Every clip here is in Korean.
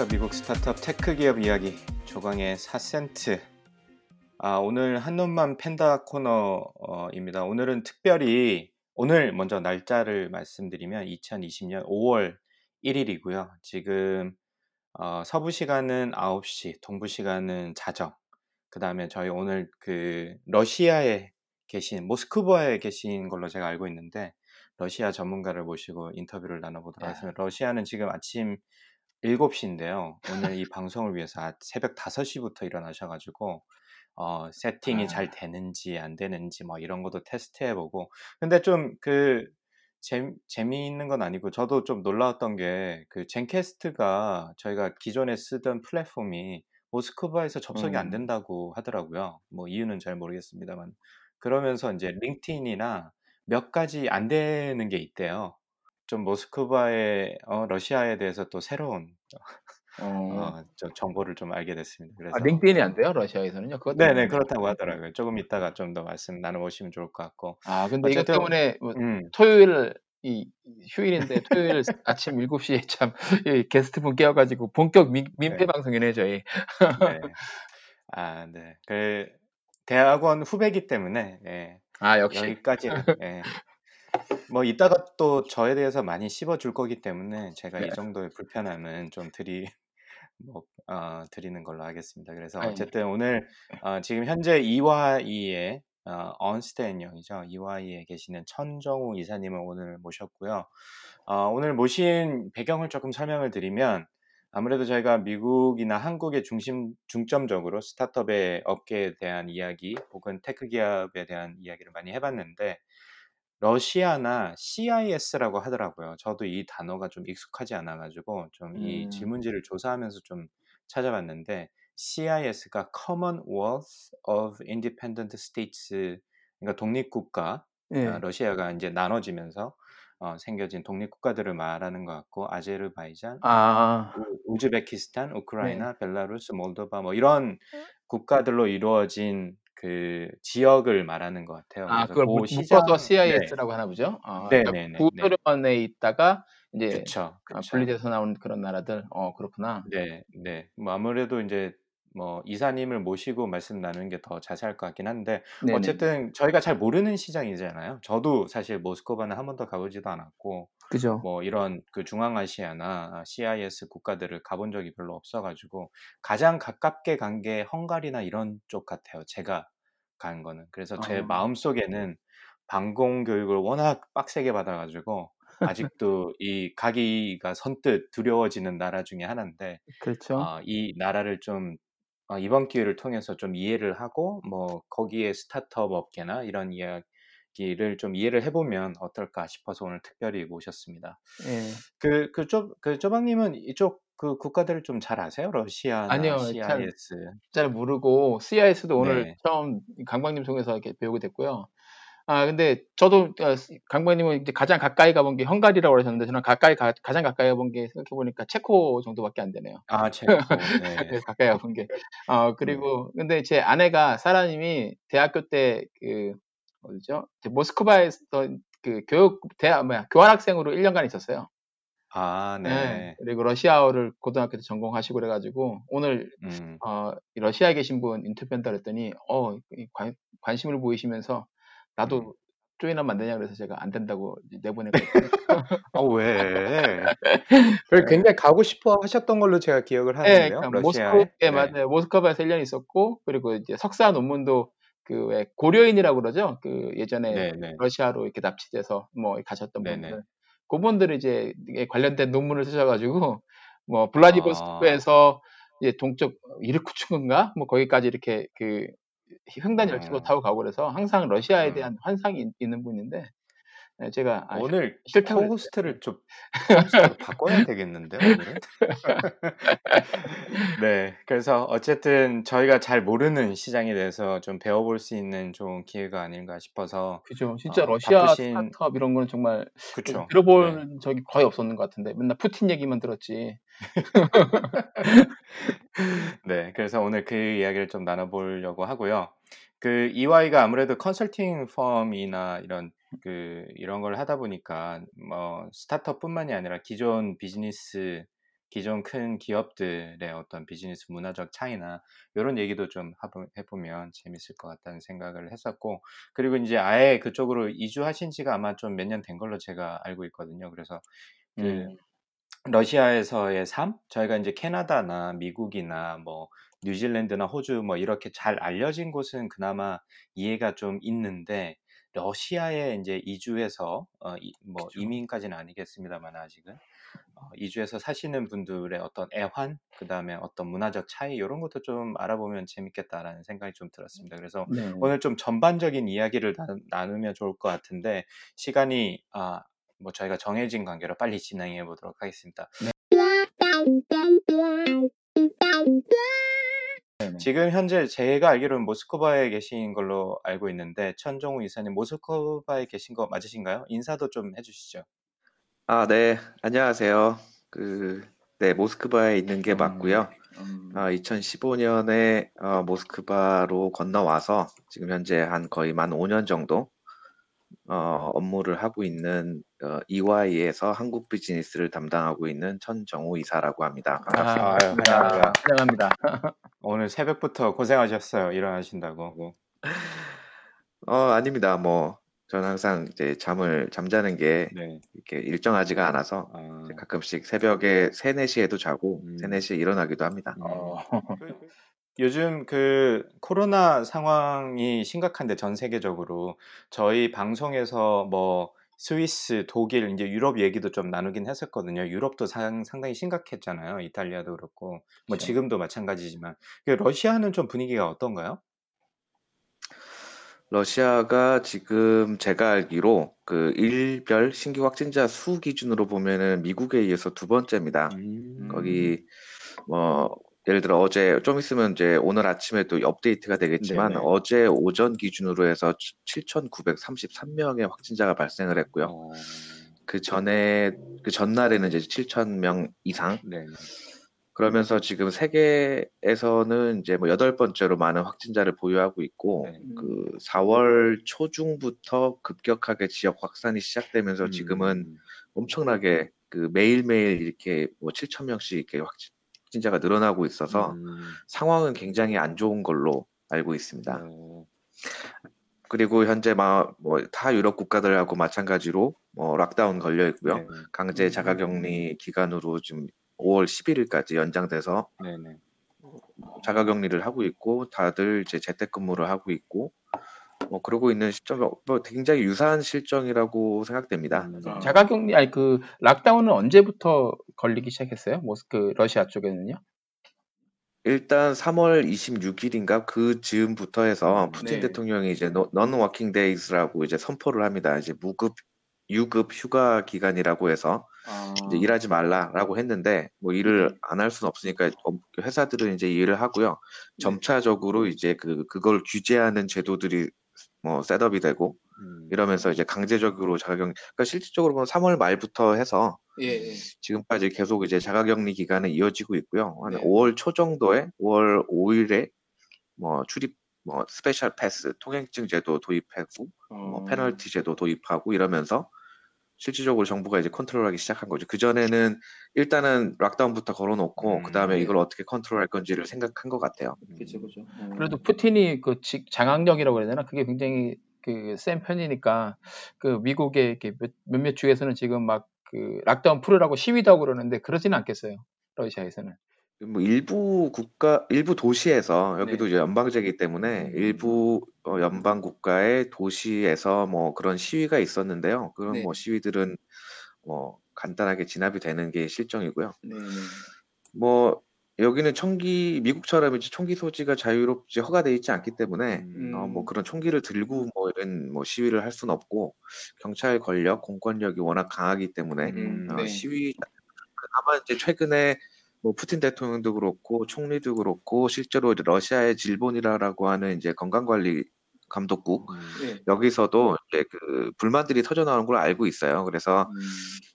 한국과 미국 startup tech 기업 이야기 조강의 4센트 아, 오늘 한눈만 팬다 코너입니다. 오늘은 특별히 오늘 먼저 날짜를 말씀드리면 2020년 5월 1일이고요. 지금 어, 서부 시간은 9시, 동부 시간은 자정. 그 다음에 저희 오늘 그 러시아에 계신 모스크바에 계신 걸로 제가 알고 있는데 러시아 전문가를 모시고 인터뷰를 나눠보도록 네. 하겠습니다. 러시아는 지금 아침 7시인데요. 오늘 이 방송을 위해서 아- 새벽 5시부터 일어나셔 가지고 어, 세팅이 아. 잘 되는지 안 되는지 뭐 이런 것도 테스트해 보고 근데 좀 그 재미있는 건 아니고 저도 좀 놀라웠던 게 그 젠캐스트가 저희가 기존에 쓰던 플랫폼이 모스크바에서 접속이 안 음. 된다고 하더라고요. 뭐 이유는 잘 모르겠습니다만 그러면서 이제 링크인이나 몇 가지 안 되는 게 있대요. 좀 모스크바의 어, 러시아에 대해서 또 새로운 어, 어, 저 정보를 좀 알게 됐습니다. 그래서 아, 링크인이 안 돼요 러시아에서는요. 그것 네네. 그렇다고 하더라고요. 조금 이따가 좀 더 말씀 나눠보시면 좋을 것 같고. 아 근데 이것 때문에 뭐 음, 토요일 이 휴일인데 토요일 아침 7시에 참 이 게스트분 깨워가지고 본격 민, 민폐 네. 방송이네 저희. 네. 아, 네. 그 대학원 후배기 때문에 예, 아 역시. 여기까지는 예. 뭐 이따가 또 저에 대해서 많이 씹어줄 거기 때문에 제가 네. 이 정도의 불편함은 좀 드리 뭐 어, 드리는 걸로 하겠습니다. 그래서 아니. 어쨌든 오늘 어, 지금 현재 EY에 어, Ernst & Young이죠. EY에 계시는 천정우 이사님을 오늘 모셨고요. 어, 오늘 모신 배경을 조금 설명을 드리면 아무래도 저희가 미국이나 한국의 중심 중점적으로 startup의 업계에 대한 이야기 혹은 tech 기업에 대한 이야기를 많이 해봤는데 러시아나 CIS라고 하더라고요. 저도 이 단어가 좀 익숙하지 않아가지고 좀 이 음. 질문지를 조사하면서 좀 찾아봤는데 CIS가 Commonwealth of Independent States, 그러니까 독립국가. 예. 아, 러시아가 이제 나눠지면서 어, 생겨진 독립국가들을 말하는 것 같고 아제르바이잔, 아 우- 우즈베키스탄, 우크라이나, 벨라루스, 몰도바 뭐 이런 국가들로 이루어진 그 지역을 말하는 것 같아요. 아 그걸 그 묶- 시장, 묶어서 네, CIS라고 하나 보죠. 아, 네, 그러니까 네, 네, 네, 구소련에 있다가 이제 그쵸, 아, 그쵸. 분리돼서 나온 그런 나라들. 어 그렇구나. 네, 네. 뭐 아무래도 이제 뭐 이사님을 모시고 말씀 나누는 게 더 자세할 것 같긴 한데 네네. 어쨌든 저희가 잘 모르는 시장이잖아요. 저도 사실 모스크바는 한 번도 가보지도 않았고 그죠. 뭐 이런 그 중앙아시아나 CIS 국가들을 가본 적이 별로 없어가지고 가장 가깝게 간 게 헝가리나 이런 쪽 같아요. 제가 간 거는. 그래서 제 어. 마음 속에는 방공 교육을 워낙 빡세게 받아가지고 아직도 이 가기가 선뜻 두려워지는 나라 중에 하나인데 그렇죠. 어, 이 나라를 좀 어, 이번 기회를 통해서 좀 이해를 하고 뭐 거기에 스타트업 업계나 이런 이야기를 좀 이해를 해보면 어떨까 싶어서 오늘 특별히 모셨습니다. 예. 그, 그, 쪼, 그 쪼박님은 이쪽 그 국가들을 좀 잘 아세요? 러시아나 아니요, 잘- CIS. 잘 모르고 CIS도 오늘 네. 처음 강박님 통해서 이렇게 배우게 됐고요. 아 근데 저도 어, 강박님은 이제 가장 가까이 가본 게 헝가리라고 그러셨는데 저는 가까이 가, 장 가까이 가본 게 생각해 보니까 체코 정도밖에 안 되네요. 아, 체코. 네. 네, 가까이 가본 게. 어 그리고 근데 제 아내가 사라님이 대학교 때그 어디죠? 모스크바에서 그 교육 대학 뭐야 교환학생으로 1년간 있었어요. 아, 네. 네. 그리고 러시아어를 고등학교 때 전공하시고 그래가지고 오늘 음, 어, 이 러시아에 계신 분 인터뷰한다 그랬더니 어, 이 관, 관심을 보이시면서 나도 음. 조인하면 안 되냐 그래서 제가 안 된다고 내보냈거든요. 아, 왜? 그 굉장히 가고 싶어 하셨던 걸로 제가 기억을 네, 하는데요. 그러니까 러시아에. 모스크, 네. 예, 맞아요. 모스크바에서 1년 있었고 그리고 이제 석사 논문도 그왜 고려인이라고 그러죠. 그 예전에 네, 네. 러시아로 이렇게 납치돼서 뭐 가셨던 네네. 분들 그분들이 이제 관련된 논문을 쓰셔가지고 뭐 아. 블라디보스토크에서 이제 동쪽 이르쿠츠크인가 뭐 거기까지 이렇게 그 횡단 열차로 음. 타고 가고 그래서 항상 러시아에 음. 대한 환상이 있- 있는 분인데 네, 제가 아, 오늘 싫다고 코호스트를 좀 바꿔야 되겠는데 오늘은. 네, 그래서 어쨌든 저희가 잘 모르는 시장에 대해서 좀 배워볼 수 있는 좋은 기회가 아닌가 싶어서 그죠. 진짜 어, 러시아 바쁘신 스타트업 이런 거는 정말 그쵸. 네. 들어본 적이 거의 없었는 것 같은데 맨날 푸틴 얘기만 들었지. 네, 그래서 오늘 그 이야기를 좀 나눠보려고 하고요. 그 EY가 아무래도 컨설팅 펌이나 이런 그 이런 걸 하다 보니까 뭐 스타트업뿐만이 아니라 기존 비즈니스 기존 큰 기업들의 어떤 비즈니스 문화적 차이나 이런 얘기도 좀 해보면 재밌을 것 같다는 생각을 했었고 그리고 이제 아예 그쪽으로 이주하신 지가 아마 좀 몇 년 된 걸로 제가 알고 있거든요. 그래서 그 음. 러시아에서의 삶? 저희가 이제 캐나다나 미국이나 뭐 뉴질랜드나 호주 뭐 이렇게 잘 알려진 곳은 그나마 이해가 좀 있는데 러시아에 이제 이주해서 어, 이, 뭐 그죠. 이민까지는 아니겠습니다만 아직은 어, 이주해서 사시는 분들의 어떤 애환, 그 다음에 어떤 문화적 차이 이런 것도 좀 알아보면 재밌겠다라는 생각이 좀 들었습니다. 그래서 네. 오늘 좀 전반적인 이야기를 나, 나누면 좋을 것 같은데 시간이 아, 뭐 저희가 정해진 관계로 빨리 진행해 보도록 하겠습니다. 네 네. 지금 현재 제가 알기로는 모스크바에 계신 걸로 알고 있는데 천정우 이사님 모스크바에 계신 거 맞으신가요? 인사도 좀 해주시죠. 아, 네. 안녕하세요. 그, 네, 모스크바에 있는 게 음, 맞고요. 음, 아, 2015년에 어, 모스크바로 건너와서 지금 현재 한 거의 만 5년 정도 어, 업무를 하고 있는 어, EY에서 한국 비즈니스를 담당하고 있는 천정우 이사라고 합니다. 아, 반갑습니다. 아유, 반갑습니다. 환영합니다. 새벽부터 고생하셨어요. 일어나신다고. 어, 아닙니다. 뭐, 저는 항상 이제 잠을, 잠자는 게 네. 이렇게 일정하지가 않아서 아, 이제 가끔씩 새벽에 3, 4시에도 자고 음. 3, 4시에 일어나기도 합니다. 음. 어, 그- 요즘 그 코로나 상황이 심각한데 전 세계적으로 저희 방송에서 뭐 스위스, 독일, 이제 유럽 얘기도 좀 나누긴 했었거든요. 유럽도 상, 상당히 심각했잖아요. 이탈리아도 그렇고 뭐 그렇죠. 지금도 마찬가지지만 그 러시아는 좀 분위기가 어떤가요? 러시아가 지금 제가 알기로 그 일별 신규 확진자 수 기준으로 보면은 미국에 이어서 두 번째입니다. 음, 거기 뭐 예를 들어 어제 좀 있으면 이제 오늘 아침에 또 업데이트가 되겠지만 네네. 어제 오전 기준으로 해서 7,933명의 확진자가 발생을 했고요. 어, 그 전에 그 전날에는 이제 7,000명 이상 네. 그러면서 지금 세계에서는 이제 뭐 여덟 번째로 많은 확진자를 보유하고 있고 네. 그 4월 초중부터 급격하게 지역 확산이 시작되면서 지금은 음, 엄청나게 그 매일매일 이렇게 뭐 7천 명씩 이렇게 확진 자가 늘어나고 있어서 음, 상황은 굉장히 안 좋은 걸로 알고 있습니다. 네. 그리고 현재 막뭐타 유럽 국가들하고 마찬가지로 뭐 락다운 걸려 있고요. 네. 강제 자가격리 기간으로 지금 5월 11일까지 연장돼서 네. 네. 자가격리를 하고 있고 다들 이제 재택근무를 하고 있고 뭐 그러고 있는 시점 뭐 굉장히 유사한 실정이라고 생각됩니다. 음, 어, 자가격리 아니 그 락다운은 언제부터 걸리기 시작했어요? 모스크 러시아 쪽에는요? 일단 3월 26일인가 그 즈음부터 해서 푸틴 네. 대통령이 이제 non working days라고 이제 선포를 합니다. 이제 무급 유급 휴가 기간이라고 해서 아, 이제 일하지 말라라고 했는데 뭐 일을 안 할 수는 없으니까 업- 회사들은 이제 일을 하고요. 점차적으로 이제 그 그걸 규제하는 제도들이 뭐 setup이 되고 음, 이러면서 이제 강제적으로 자가격리 그러니까 실질적으로 보면 3월 말부터 해서 예, 예. 지금까지 계속 이제 자가격리 기간은 이어지고 있고요. 한 네. 5월 초 정도에 5월 5일에 뭐 출입 뭐 special pass 통행증 제도 도입하고 뭐 어, 페널티 제도 도입하고 이러면서 실질적으로 정부가 이제 컨트롤하기 시작한 거죠. 그 전에는 일단은 lockdown부터 걸어놓고 음, 그 다음에 네. 이걸 어떻게 컨트롤할 건지를 생각한 것 같아요. 그죠, 그죠. 그래도 푸틴이 그 직- 장악력이라고 그래야 되나? 그게 굉장히 그 센 편이니까 그 미국의 이렇게 몇, 몇몇 주에서는 지금 막 그 락다운 풀으라고 시위도 하고 그러는데 그러지는 않겠어요. 러시아에서는. 뭐 일부 국가, 일부 도시에서 여기도 네. 이제 연방제이기 때문에 음. 일부 어, 연방 국가의 도시에서 뭐 그런 시위가 있었는데요. 그런 네. 뭐 시위들은 뭐 간단하게 진압이 되는 게 실정이고요. 네. 뭐 여기는 총기 미국처럼 이제 총기 소지가 자유롭지 허가돼 있지 않기 때문에 음. 어, 뭐 그런 총기를 들고 뭐 이런 뭐 시위를 할 수는 없고 경찰 권력, 공권력이 워낙 강하기 때문에 음, 어, 네. 시위 다만 이제 최근에 뭐 푸틴 대통령도 그렇고 총리도 그렇고 실제로 이제 러시아의 질본이라고 하는 이제 건강관리 감독국 음. 네. 여기서도 이제 그 불만들이 터져 나오는 걸 알고 있어요. 그래서 음.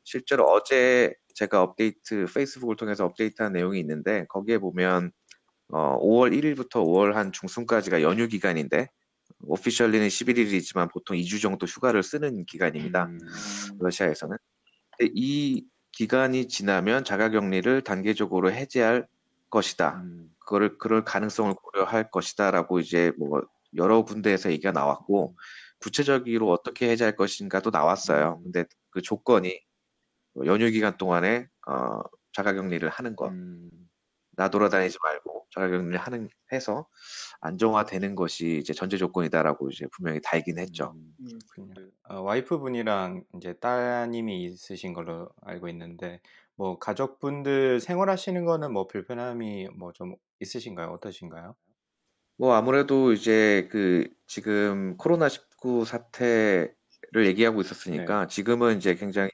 실제로 어제 제가 업데이트 페이스북을 통해서 업데이트한 내용이 있는데 거기에 보면 어, 5월 1일부터 5월 한 중순까지가 연휴 기간인데 오피셜리는 11일이지만 보통 2주 정도 휴가를 쓰는 기간입니다. 음. 러시아에서는. 이 기간이 지나면 자가격리를 단계적으로 해제할 것이다. 음. 그거를 그럴 가능성을 고려할 것이다라고 이제 뭐 여러 군데에서 얘기가 나왔고 구체적으로 어떻게 해제할 것인가도 나왔어요. 근데 그 조건이 연휴 기간 동안에 어, 자가격리를 하는 것, 음. 나 돌아다니지 말고 자가격리를 하는 해서 안정화되는 것이 이제 전제 조건이다라고 이제 분명히 달긴 했죠. 음, 그렇군요. 어, 와이프분이랑 이제 따님이 있으신 걸로 알고 있는데 뭐 가족분들 생활하시는 거는 뭐 불편함이 뭐 좀 있으신가요? 어떠신가요? 뭐 아무래도 이제 그 지금 코로나 19 사태를 얘기하고 있었으니까 지금은 이제 굉장히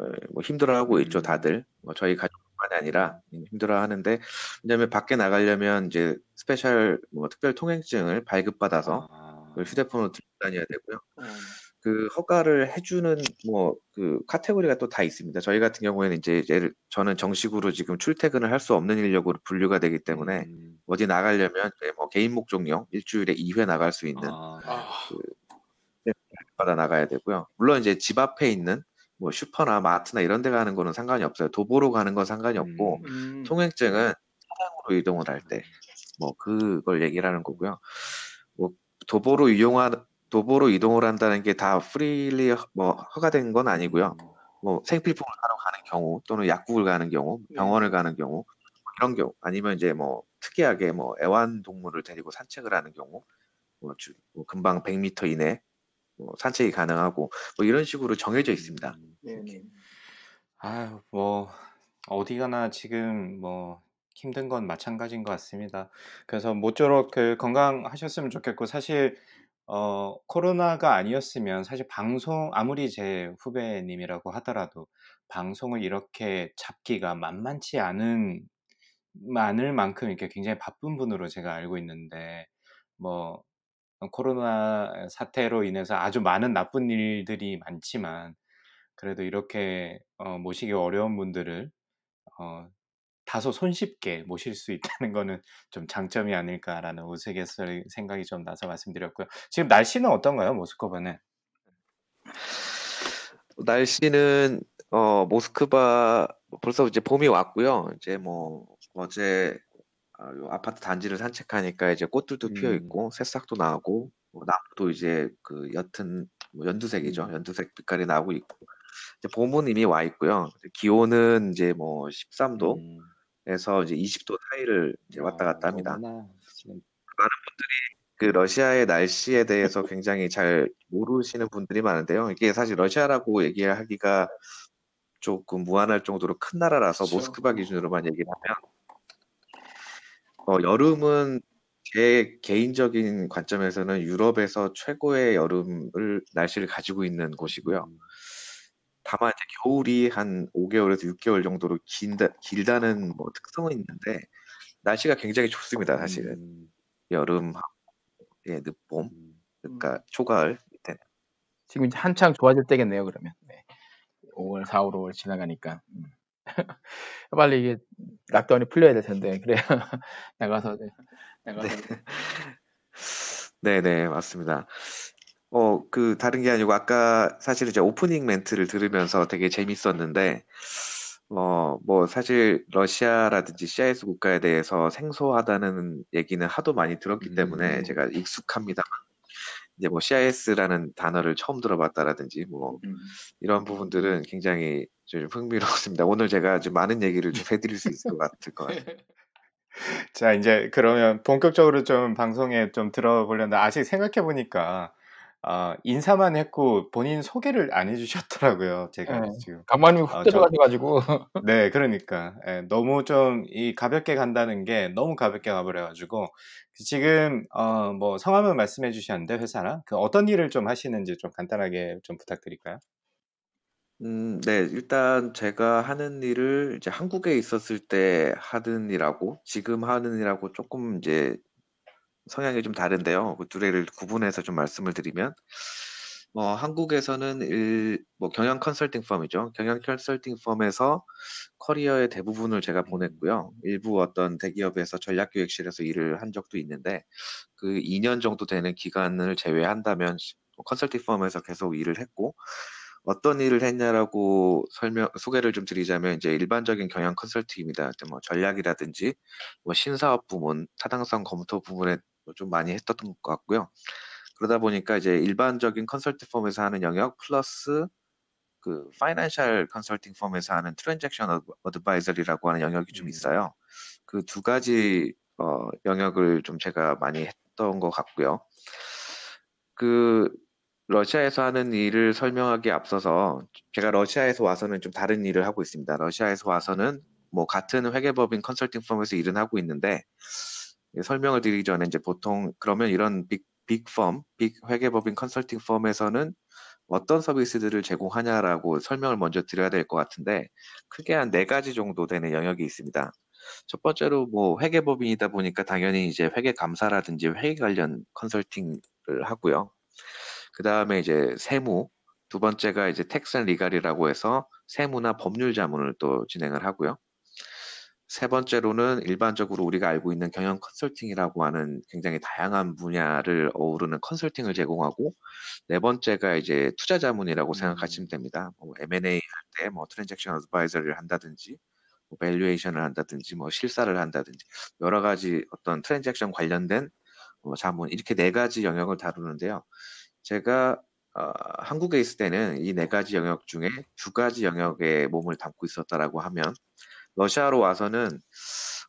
어, 뭐 힘들어하고 있죠 음. 다들 뭐 저희 가족 뿐만이 아니라 힘들어 하는데 왜냐하면 밖에 나가려면 이제 special 뭐 특별 통행증을 발급받아서 아, 휴대폰으로 들고 다녀야 되고요. 어. 그 허가를 해주는 뭐 그 카테고리가 또 다 있습니다. 저희 같은 경우에는 이제 예를 저는 정식으로 지금 출퇴근을 할 수 없는 인력으로 분류가 되기 때문에 음. 어디 나가려면 뭐 개인 목적용 일주일에 2회 나갈 수 있는 아, 아, 받아 나가야 되고요. 물론 이제 집 앞에 있는 뭐 슈퍼나 마트나 이런 데 가는 거는 상관이 없어요. 도보로 가는 건 상관이 없고 음. 통행증은 차량으로 이동을 할 때 뭐 그걸 얘기를 하는 거고요. 뭐 도보로 이용한 도보로 이동을 한다는 게 다 freely 뭐 허가된 건 아니고요. 뭐 생필품을 사러 가는 경우 또는 약국을 가는 경우 네. 병원을 가는 경우 뭐 이런 경우 아니면 이제 뭐 특이하게 뭐 애완동물을 데리고 산책을 하는 경우 뭐, 주, 뭐 금방 100m 이내 뭐 산책이 가능하고 뭐 이런 식으로 정해져 있습니다. 네, 네. 아유, 뭐, 어디 가나 지금 뭐, 힘든 건 마찬가지인 것 같습니다. 그래서 모쪼록 그 건강하셨으면 좋겠고, 사실, 어, 코로나가 아니었으면 사실 방송, 아무리 제 후배님이라고 하더라도 방송을 이렇게 잡기가 만만치 않은, 많을 만큼 이렇게 굉장히 바쁜 분으로 제가 알고 있는데, 뭐, 코로나 사태로 인해서 아주 많은 나쁜 일들이 많지만, 그래도 이렇게 어, 모시기 어려운 분들을 어, 다소 손쉽게 모실 수 있다는 거는 좀 장점이 아닐까라는 우스갯소리 생각이 좀 나서 말씀드렸고요. 지금 날씨는 어떤가요, 모스크바는? 날씨는 어 모스크바 벌써 이제 봄이 왔고요. 이제 뭐 어제 아, 요 아파트 단지를 산책하니까 이제 꽃들도 피어 음. 있고 새싹도 나고 뭐 나무도 이제 그 옅은 뭐 연두색이죠. 음. 연두색 빛깔이 나고 있고 이제 봄은 이미 와 있고요. 기온은 이제 뭐 13도에서 음. 이제 20도 사이를 이제 왔다 갔다 합니다. 너무나 지금 그 러시아의 날씨에 대해서 굉장히 잘 모르시는 분들이 많은데요. 이게 사실 러시아라고 얘기하기가 조금 무한할 정도로 큰 나라라서 그쵸. 모스크바 기준으로만 얘기를 하면 어, 여름은 제 개인적인 관점에서는 유럽에서 최고의 여름을 날씨를 가지고 있는 곳이고요. 음, 다만 이제 겨울이 한 5개월에서 6개월 정도로 긴다, 길다는 뭐 특성은 있는데 날씨가 굉장히 좋습니다. 사실은 음, 여름, 예, 늦봄, 음. 그러니까 초가을 밑에는. 지금 이제 한창 좋아질 때겠네요, 그러면. 네. 5월, 4월, 5월 지나가니까. 음. 빨리 이게 락다운이 풀려야 될 텐데, 그래야 나가서, 네. 나가서. 네 네, 맞습니다. 어, 그, 다른 게 아니고, 아까 사실 이제 오프닝 멘트를 들으면서 되게 재밌었는데, 어, 뭐, 사실 러시아라든지 CIS 국가에 대해서 생소하다는 얘기는 하도 많이 들었기 때문에 음. 제가 익숙합니다만, 이제 뭐 CIS라는 단어를 처음 들어봤다라든지, 뭐, 음. 이런 부분들은 굉장히 좀 흥미로웠습니다. 오늘 제가 좀 많은 얘기를 좀 해드릴 수 있을 것 같을 것 같아요. 자, 이제 그러면 본격적으로 좀 방송에 좀 들어보려는데 아직 생각해 보니까 어, 인사만 했고 본인 소개를 안 해주셨더라고요. 제가 네. 지금. 가만히 훅 아, 저- 들어가셔가지고 네, 그러니까 예, 너무 좀 이 가볍게 간다는 게 너무 가볍게 가버려가지고 지금 어, 뭐 성함은 말씀해 주셨는데 회사랑 그 어떤 일을 좀 하시는지 좀 간단하게 좀 부탁드릴까요? 음, 네, 일단 제가 하는 일을 이제 한국에 있었을 때 하는 일하고 지금 하는 일하고 조금 이제 성향이 좀 다른데요. 그 둘을 구분해서 좀 말씀을 드리면, 뭐 한국에서는 일, 뭐 경영 컨설팅 펌이죠. 경영 컨설팅 펌에서 커리어의 대부분을 제가 보냈고요. 일부 어떤 대기업에서 전략 기획실에서 일을 한 적도 있는데, 그 2년 정도 되는 기간을 제외한다면 컨설팅 firm에서 계속 일을 했고, 어떤 일을 했냐라고 설명 소개를 좀 드리자면 이제 일반적인 경영 컨설팅입니다. 뭐 전략이라든지 뭐 신사업 부문, 타당성 검토 부분에 좀 많이 했던 것 같고요. 그러다 보니까 이제 일반적인 컨설팅 firm에서 하는 영역 플러스 그 financial 컨설팅 firm에서 하는 transaction advisory라고 하는 영역이 좀 음. 있어요. 그 두 가지 어, 영역을 좀 제가 많이 했던 것 같고요. 그 러시아에서 하는 일을 설명하기에 앞서서 제가 러시아에서 와서는 좀 다른 일을 하고 있습니다. 러시아에서 와서는 뭐 같은 회계법인 컨설팅 펌에서 일은 하고 있는데 예, 설명을 드리기 전에 이제 보통 그러면 이런 빅, 빅 펌, 빅 회계법인 컨설팅 펌에서는 어떤 서비스들을 제공하냐라고 설명을 먼저 드려야 될 것 같은데 크게 한 네 가지 정도 되는 영역이 있습니다. 첫 번째로 뭐 회계법인이다 보니까 당연히 이제 회계 감사라든지 회계 관련 컨설팅을 하고요. 그 다음에 이제 세무, 두 번째가 이제 tax and legal이라고 해서 세무나 법률 자문을 또 진행을 하고요. 세 번째로는 일반적으로 우리가 알고 있는 경영 컨설팅이라고 하는 굉장히 다양한 분야를 어우르는 컨설팅을 제공하고 네 번째가 이제 투자 자문이라고 생각하시면 됩니다. 뭐 M&A 할 때 뭐 transaction advisory를 한다든지 뭐 valuation을 한다든지 뭐 실사를 한다든지 여러 가지 어떤 transaction 관련된 뭐 자문 이렇게 네 가지 영역을 다루는데요. 제가 어, 한국에 있을 때는 이 네 가지 영역 중에 두 가지 영역에 몸을 담고 있었다라고 하면 러시아로 와서는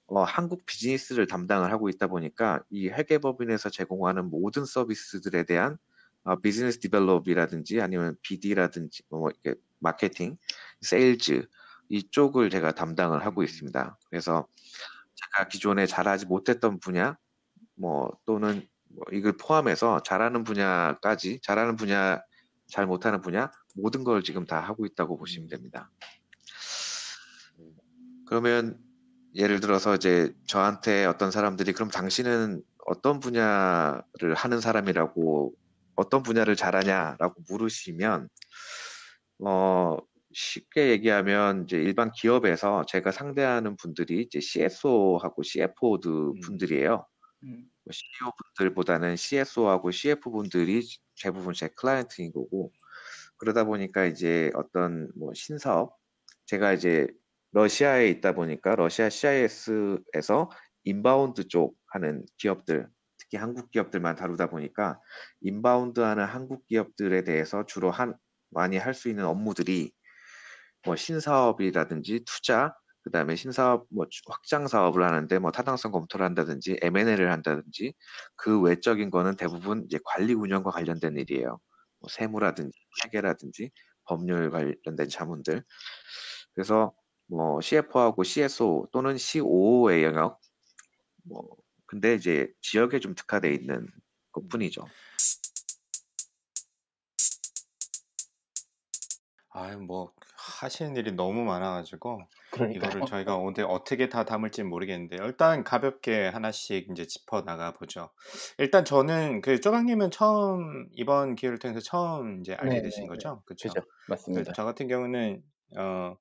어, 한국 비즈니스를 담당을 하고 있다 보니까 이 회계법인에서 제공하는 모든 서비스들에 대한 어, business develop이라든지 아니면 BD라든지 뭐 이렇게 마케팅, 세일즈 이쪽을 제가 담당을 하고 있습니다. 그래서 제가 기존에 잘하지 못했던 분야 뭐 또는 뭐 이걸 포함해서 잘하는 분야까지 잘하는 분야 잘 못하는 분야 모든 걸 지금 다 하고 있다고 보시면 됩니다. 그러면 예를 들어서 이제 저한테 어떤 사람들이 그럼 당신은 어떤 분야를 하는 사람이라고 어떤 분야를 잘하냐라고 물으시면 어 쉽게 얘기하면 이제 일반 기업에서 제가 상대하는 분들이 이제 CSO하고 CFO 음. 분들이에요. 음, CEO 분들보다는 CSO하고 CFO 분들이 대부분 제 클라이언트인 거고 그러다 보니까 이제 어떤 뭐 신사업 제가 이제 러시아에 있다 보니까 러시아 CIS에서 inbound 쪽 하는 기업들 특히 한국 기업들만 다루다 보니까 inbound 하는 한국 기업들에 대해서 주로 한 많이 할 수 있는 업무들이 뭐 신사업이라든지 투자 그 다음에 신사업 뭐 주- 확장 사업을 하는데 뭐 타당성 검토를 한다든지 M&A를 한다든지 그 외적인 거는 대부분 이제 관리 운영과 관련된 일이에요. 뭐 세무라든지 회계라든지 법률 관련된 자문들. 그래서 뭐 CFO하고 CSO 또는 COO의 영역 뭐 근데 이제 지역에 좀 특화돼 있는 것뿐이죠. 아유, 뭐 하시는 일이 너무 많아가지고 그러니까 이거를 저희가 오늘 어떻게 다 담을지 모르겠는데요. 일단 가볍게 하나씩 이제 짚어 나가 보죠. 일단 저는 그 쪼강님은 처음 이번 기회를 통해서 처음 이제 알게 네, 되신 네, 거죠, 그렇죠? 맞습니다. 저 같은 경우는 어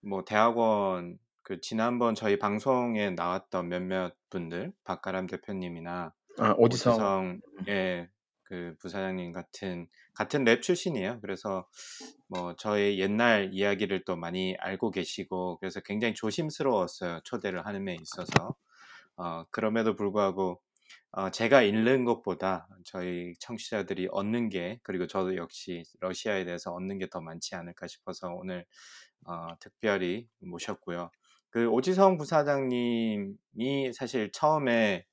뭐 대학원 그 지난번 저희 방송에 나왔던 몇몇 분들 박가람 대표님이나 아, 오지성 오지성 예, 그 부사장님 같은 같은 랩 출신이에요. 그래서 뭐 저의 옛날 이야기를 또 많이 알고 계시고 그래서 굉장히 조심스러웠어요. 초대를 하는 데 있어서. 어, 그럼에도 불구하고 어, 제가 잃는 것보다 저희 청취자들이 얻는 게 그리고 저도 역시 러시아에 대해서 얻는 게 더 많지 않을까 싶어서 오늘 어, 특별히 모셨고요. 그 오지성 부사장님이 사실 처음에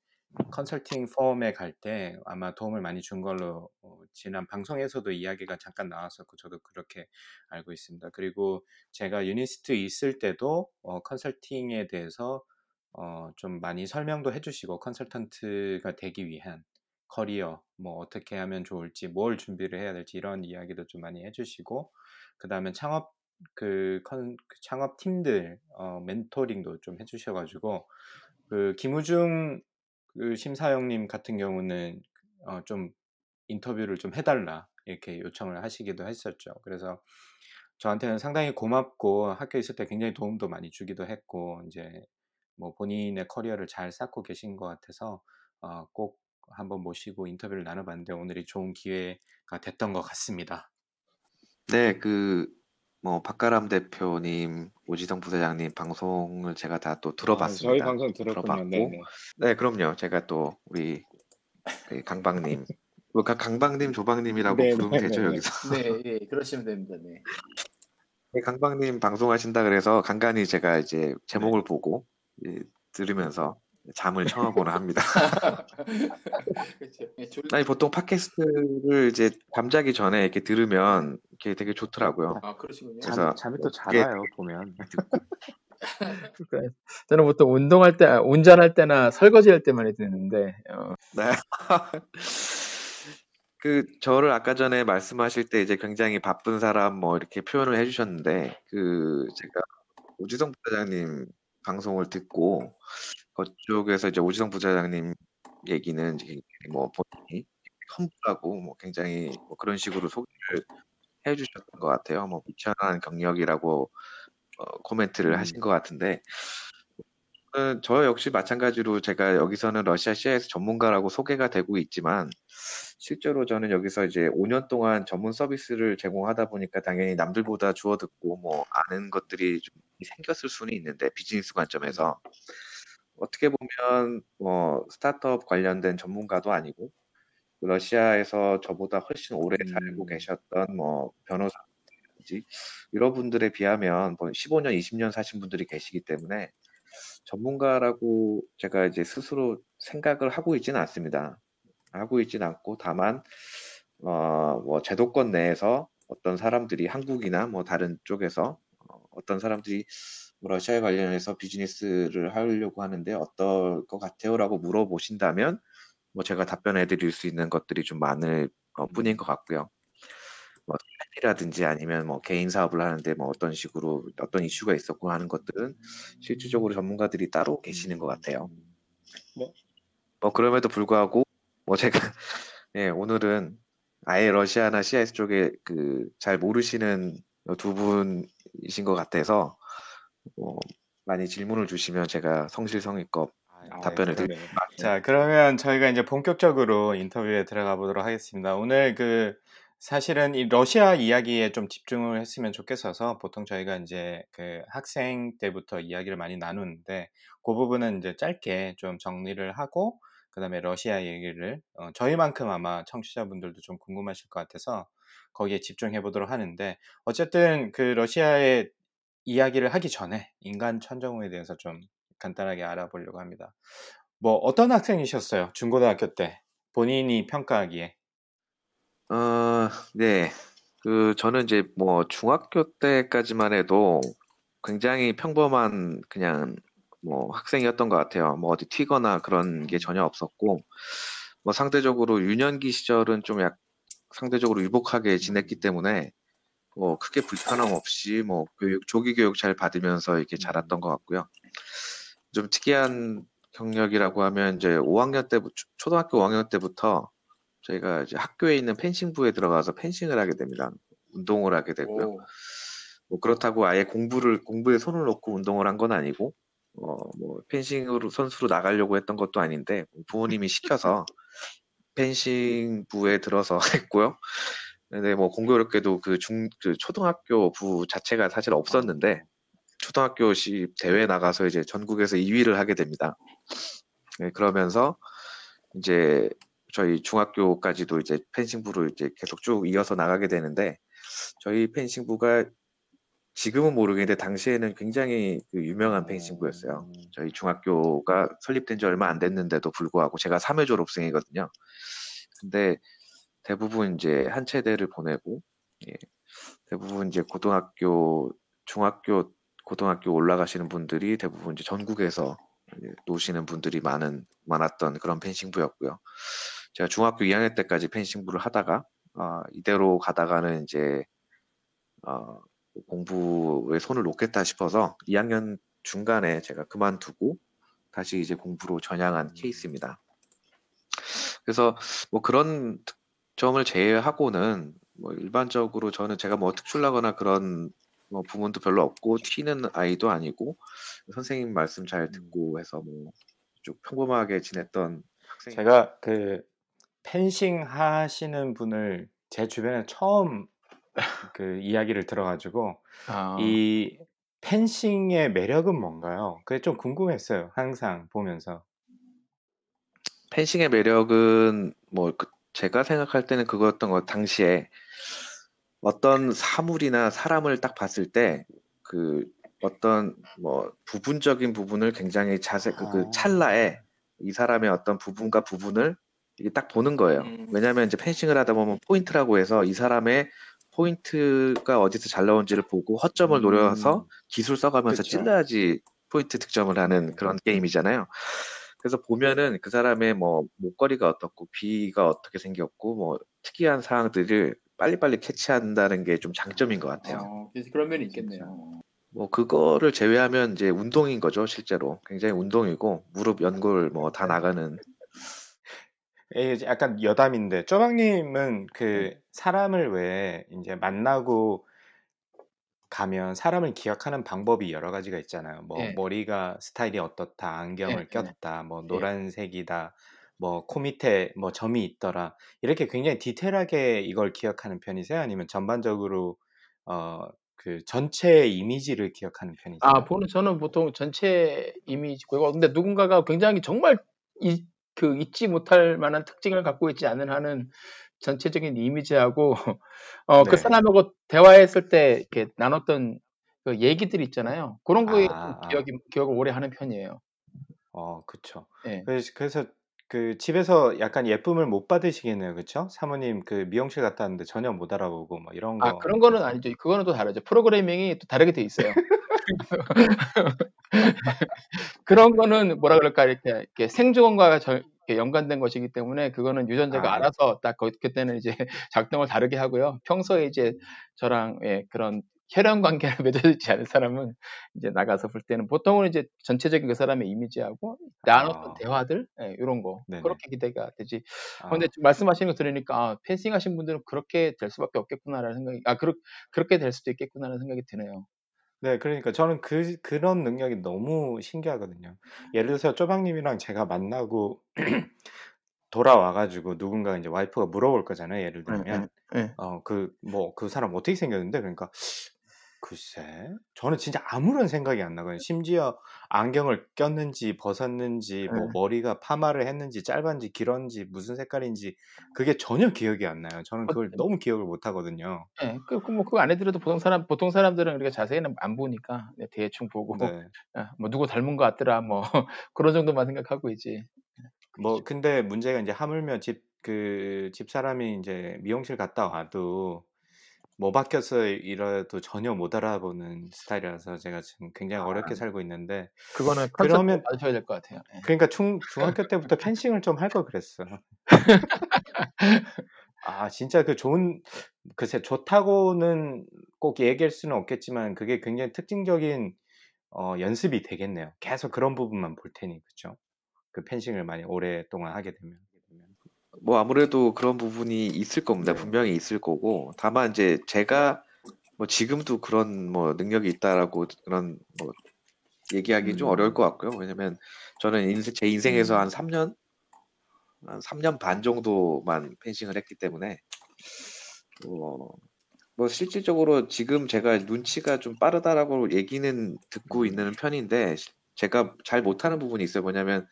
컨설팅 firm에 갈 때 아마 도움을 많이 준 걸로 어, 지난 방송에서도 이야기가 잠깐 나왔었고 저도 그렇게 알고 있습니다. 그리고 제가 유니스트 있을 때도 어, 컨설팅에 대해서 어, 좀 많이 설명도 해주시고 컨설턴트가 되기 위한 커리어 뭐 어떻게 하면 좋을지 뭘 준비를 해야 될지 이런 이야기도 좀 많이 해주시고 그 다음에 창업 그, 컨, 그 창업 팀들 어, 멘토링도 좀 해주셔가지고 그 김우중 그 심사영님 같은 경우는 어, 좀 인터뷰를 좀 해달라 이렇게 요청을 하시기도 했었죠. 그래서 저한테는 상당히 고맙고 학교에 있을 때 굉장히 도움도 많이 주기도 했고 이제 뭐 본인의 커리어를 잘 쌓고 계신 것 같아서 어, 꼭 한번 모시고 인터뷰를 나눠봤는데 오늘이 좋은 기회가 됐던 것 같습니다. 네, 그, 뭐, 박가람 대표님, 오지성 부사장님 방송을 제가 다또 아, 들어봤습니다. 저희 방송. 들어봤고, 네네. 네, 그럼요. 제가 또 우리 그 강박님, 뭐 가- 강박님, 조박님이라고 네, 부르면 네, 되죠, 네, 네. 여기서. 네, 예, 그러시면 됩니다. 네. 네, 강박님 방송하신다 그래서 간간히 제가 이제 제목을 보고 예, 들으면서 잠을 청하곤 합니다. 그렇죠. 예, 졸- 아니, 보통 팟캐스트를 이제 잠자기 전에 이렇게 들으면 이게 되게 좋더라고요. 아, 그러시군요. 그래서 잠, 잠이 또 그게- 잘 와요 보면 그러니까 저는 보통 운동할 때, 아, 운전할 때나 설거지할 때 많이 듣는데, 어, 네. 그 저를 아까 전에 말씀하실 때 이제 굉장히 바쁜 사람 뭐 이렇게 표현을 해주셨는데 그 제가 오지성 부사장님 방송을 듣고 그쪽에서 이제 오지성 부사장님 얘기는 이제 뭐 본인이 험블하고 뭐 굉장히 뭐 그런 식으로 소개를 해주셨던 것 같아요. 뭐 미천한 경력이라고 어, 코멘트를 음. 하신 것 같은데 어, 저 역시 마찬가지로 제가 여기서는 러시아 CIS 전문가라고 소개가 되고 있지만 실제로 저는 여기서 이제 5년 동안 전문 서비스를 제공하다 보니까 당연히 남들보다 주워 듣고 뭐 아는 것들이 좀 생겼을 수는 있는데 비즈니스 관점에서 어떻게 보면 뭐 스타트업 관련된 전문가도 아니고 러시아에서 저보다 훨씬 오래 살고 음. 계셨던 뭐 변호사든지 이런 분들에 비하면 뭐 15년, 20년 사신 분들이 계시기 때문에 전문가라고 제가 이제 스스로 생각을 하고 있지는 않습니다. 하고 있지는 않고 다만 어, 뭐 제도권 내에서 어떤 사람들이 한국이나 뭐 다른 쪽에서 어, 어떤 사람들이 뭐 러시아에 관련해서 비즈니스를 하려고 하는데 어떨 것 같아요라고 물어보신다면 뭐 제가 답변해 드릴 수 있는 것들이 좀 많을 어, 뿐인 것 같고요. 뭐 팬이라든지 아니면 뭐 개인 사업을 하는데 뭐 어떤 식으로 어떤 이슈가 있었고 하는 것들은 실질적으로 전문가들이 따로 계시는 것 같아요. 뭐? 뭐 그럼에도 불구하고 뭐 제가 예, 오늘은 아예 러시아나 CIS 쪽에 그 잘 모르시는 두 분이신 것 같아서 뭐 많이 질문을 주시면 제가 성실성의껏 아, 답변을 네, 드릴 네. 자, 그러면 저희가 이제 본격적으로 인터뷰에 들어가 보도록 하겠습니다. 오늘 그 사실은 이 러시아 이야기에 좀 집중을 했으면 좋겠어서 보통 저희가 이제 그 학생 때부터 이야기를 많이 나누는데 그 부분은 이제 짧게 좀 정리를 하고 그다음에 러시아 얘기를 어, 저희만큼 아마 청취자분들도 좀 궁금하실 것 같아서 거기에 집중해 보도록 하는데 어쨌든 그 러시아의 이야기를 하기 전에 인간 천정후에 대해서 좀 간단하게 알아보려고 합니다. 뭐 어떤 학생이셨어요? 중고등학교 때 본인이 평가하기에 어, 네. 그 저는 이제 뭐 중학교 때까지만 해도 굉장히 평범한 그냥 뭐 학생이었던 것 같아요. 뭐 어디 튀거나 그런 게 전혀 없었고 뭐 상대적으로 유년기 시절은 좀 약 상대적으로 유복하게 지냈기 때문에 뭐 크게 불편함 없이 뭐 교육 조기 교육 잘 받으면서 이렇게 자랐던 것 같고요. 좀 특이한 경력이라고 하면 이제 5학년 때 초등학교 5학년 때부터 저희가 이제 학교에 있는 펜싱부에 들어가서 펜싱을 하게 됩니다. 운동을 하게 되고요. 오, 뭐 그렇다고 아예 공부를 공부에 손을 놓고 운동을 한 건 아니고 어 뭐 펜싱으로 선수로 나가려고 했던 것도 아닌데 부모님이 시켜서 펜싱부에 들어서 했고요. 근데 뭐 공교롭게도 그 중 그 초등학교 부 자체가 사실 없었는데 초등학교 시 대회 나가서 이제 전국에서 2위를 하게 됩니다. 네, 그러면서 이제 저희 중학교까지도 이제 펜싱부를 이제 계속 쭉 이어서 나가게 되는데 저희 펜싱부가 지금은 모르겠는데 당시에는 굉장히 그 유명한 펜싱부였어요. 저희 중학교가 설립된 지 얼마 안 됐는데도 불구하고 제가 3회 졸업생이거든요. 근데 대부분 이제 한 체대를 보내고 예, 대부분 이제 고등학교, 중학교, 고등학교 올라가시는 분들이 대부분 이제 전국에서 이제 노시는 분들이 많은 많았던 그런 펜싱부였고요. 제가 중학교 2학년 때까지 펜싱부를 하다가 어, 이대로 가다가는 이제 어, 공부에 손을 놓겠다 싶어서 2학년 중간에 제가 그만두고 다시 이제 공부로 전향한 케이스입니다. 그래서 뭐 그런 점을 제외하고는 뭐 일반적으로 저는 제가 뭐 특출나거나 그런 뭐 부분도 별로 없고 튀는 아이도 아니고 선생님 말씀 잘 듣고 해서 뭐 쭉 평범하게 지냈던 학생. 제가 그 펜싱 하시는 분을 제 주변에 처음 그 이야기를 들어가지고 아, 이 펜싱의 매력은 뭔가요? 그게 좀 궁금했어요. 항상 보면서. 펜싱의 매력은 뭐 그- 제가 생각할 때는 그거였던 것 당시에 어떤 사물이나 사람을 딱 봤을 때 그 어떤 뭐 부분적인 부분을 굉장히 자세 그, 그 아. 찰나에 이 사람의 어떤 부분과 부분을 이게 딱 보는 거예요. 음. 왜냐하면 이제 펜싱을 하다 보면 포인트라고 해서 이 사람의 포인트가 어디서 잘 나온지를 보고 허점을 노려서 음, 기술 써가면서 그쵸. 찔러야지 포인트 득점을 하는 그런 게임이잖아요. 그래서 보면은 그 사람의 뭐 목걸이가 어떻고 비가 어떻게 생겼고 뭐 특이한 사항들을 빨리빨리 캐치한다는 게 좀 장점인 것 같아요. 어, 그래서 그런 면이 있겠네요. 뭐 그거를 제외하면 이제 운동인 거죠, 실제로. 굉장히 운동이고 무릎, 연골 뭐 다 나가는 이게 약간 여담인데 쪼박님은 그 사람을 왜 이제 만나고 가면 사람을 기억하는 방법이 여러 가지가 있잖아요. 뭐 예. 머리가 스타일이 어떻다, 안경을 예, 예. 꼈다, 뭐 노란색이다, 뭐 코 밑에 뭐 점이 있더라. 이렇게 굉장히 디테일하게 이걸 기억하는 편이세요? 아니면 전반적으로 어 그 전체 이미지를 기억하는 편이세요? 아, 보는 저는 보통 전체 이미지고 근데 누군가가 굉장히 정말 이, 그 잊지 못할 만한 특징을 갖고 있지 않은 한은 전체적인 이미지하고 어, 그 네. 사람하고 대화했을 때 이렇게 나눴던 그 얘기들 있잖아요. 그런 거에 좀 아, 아. 기억이 기억을 오래 하는 편이에요. 어, 그쵸. 예. 그래서, 그래서 그 집에서 약간 예쁨을 못 받으시겠네요, 그쵸? 사모님 그 미용실 갔다 왔는데 전혀 못 알아보고 뭐 이런 아, 거. 그런 거는 아니죠. 그거는 또 다르죠. 프로그래밍이 또 다르게 돼 있어요. 그런 거는 뭐라 그럴까 이렇게, 이렇게 생존과 절- 이렇게 연관된 것이기 때문에 그거는 유전자가 아. 알아서 딱 그, 그때는 이제 작동을 다르게 하고요. 평소에 이제 저랑 예, 그런 혈연 관계를 맺어지지 않은 사람은 이제 나가서 볼 때는 보통은 이제 전체적인 그 사람의 이미지하고 나눴던 아. 대화들 예, 이런 거 네네. 그렇게 기대가 되지. 아, 근데 지금 말씀하시는 거 들으니까 아, 펜싱 하신 분들은 그렇게 될 수밖에 없겠구나라는 생각이 아 그렇 그렇게 될 수도 있겠구나라는 생각이 드네요. 네, 그러니까 저는 그, 그런 능력이 너무 신기하거든요. 예를 들어서 쪼박님이랑 제가 만나고 돌아와 가지고 누군가 이제 와이프가 물어볼 거잖아요. 예를 들면, 예. 어, 그, 뭐, 그 사람 어떻게 생겼는데? 그러니까, 글쎄, 저는 진짜 아무런 생각이 안 나거든요. 심지어 안경을 꼈는지 벗었는지, 뭐 네. 머리가 파마를 했는지, 짧은지, 길었는지, 무슨 색깔인지, 그게 전혀 기억이 안 나요. 저는 그걸 어, 너무 기억을 못 하거든요. 예, 그, 그, 뭐, 그거 안 해드려도 보통 사람, 보통 사람들은 그렇게 자세히는 안 보니까, 네, 대충 보고, 네. 아, 뭐, 누구 닮은 것 같더라, 뭐, 그런 정도만 생각하고 있지. 뭐 근데 문제가 이제 하물며 집 그 집 사람이 이제 미용실 갔다 와도 뭐 바뀌었어 이래도 전혀 못 알아보는 스타일이라서 제가 지금 굉장히 아. 어렵게 살고 있는데 그거는 그러면- 컨셉 맞으셔야 될 것 같아요. 예. 그러니까 중 중학교 때부터 펜싱을 좀 할 걸 그랬어. 아 진짜 그 좋은 글쎄 좋다고는 꼭 얘기할 수는 없겠지만 그게 굉장히 특징적인 어 연습이 되겠네요. 계속 그런 부분만 볼 테니 그쵸? 그 펜싱을 많이 오랫동안 하게 되면. 뭐 아무래도 그런 부분이 있을 겁니다. 네. 분명히 있을 거고 다만 이제 제가 뭐 지금도 그런 뭐 능력이 있다라고 그런 뭐 얘기하기 좀 음. 어려울 것 같고요. 왜냐면 저는 인생, 제 인생에서 음. 한 3년 한 3년 반 정도만 펜싱을 했기 때문에 뭐, 뭐 실질적으로 지금 제가 눈치가 좀 빠르다라고 얘기는 듣고 음. 있는 편인데 제가 잘 못하는 부분이 있어요. 뭐냐면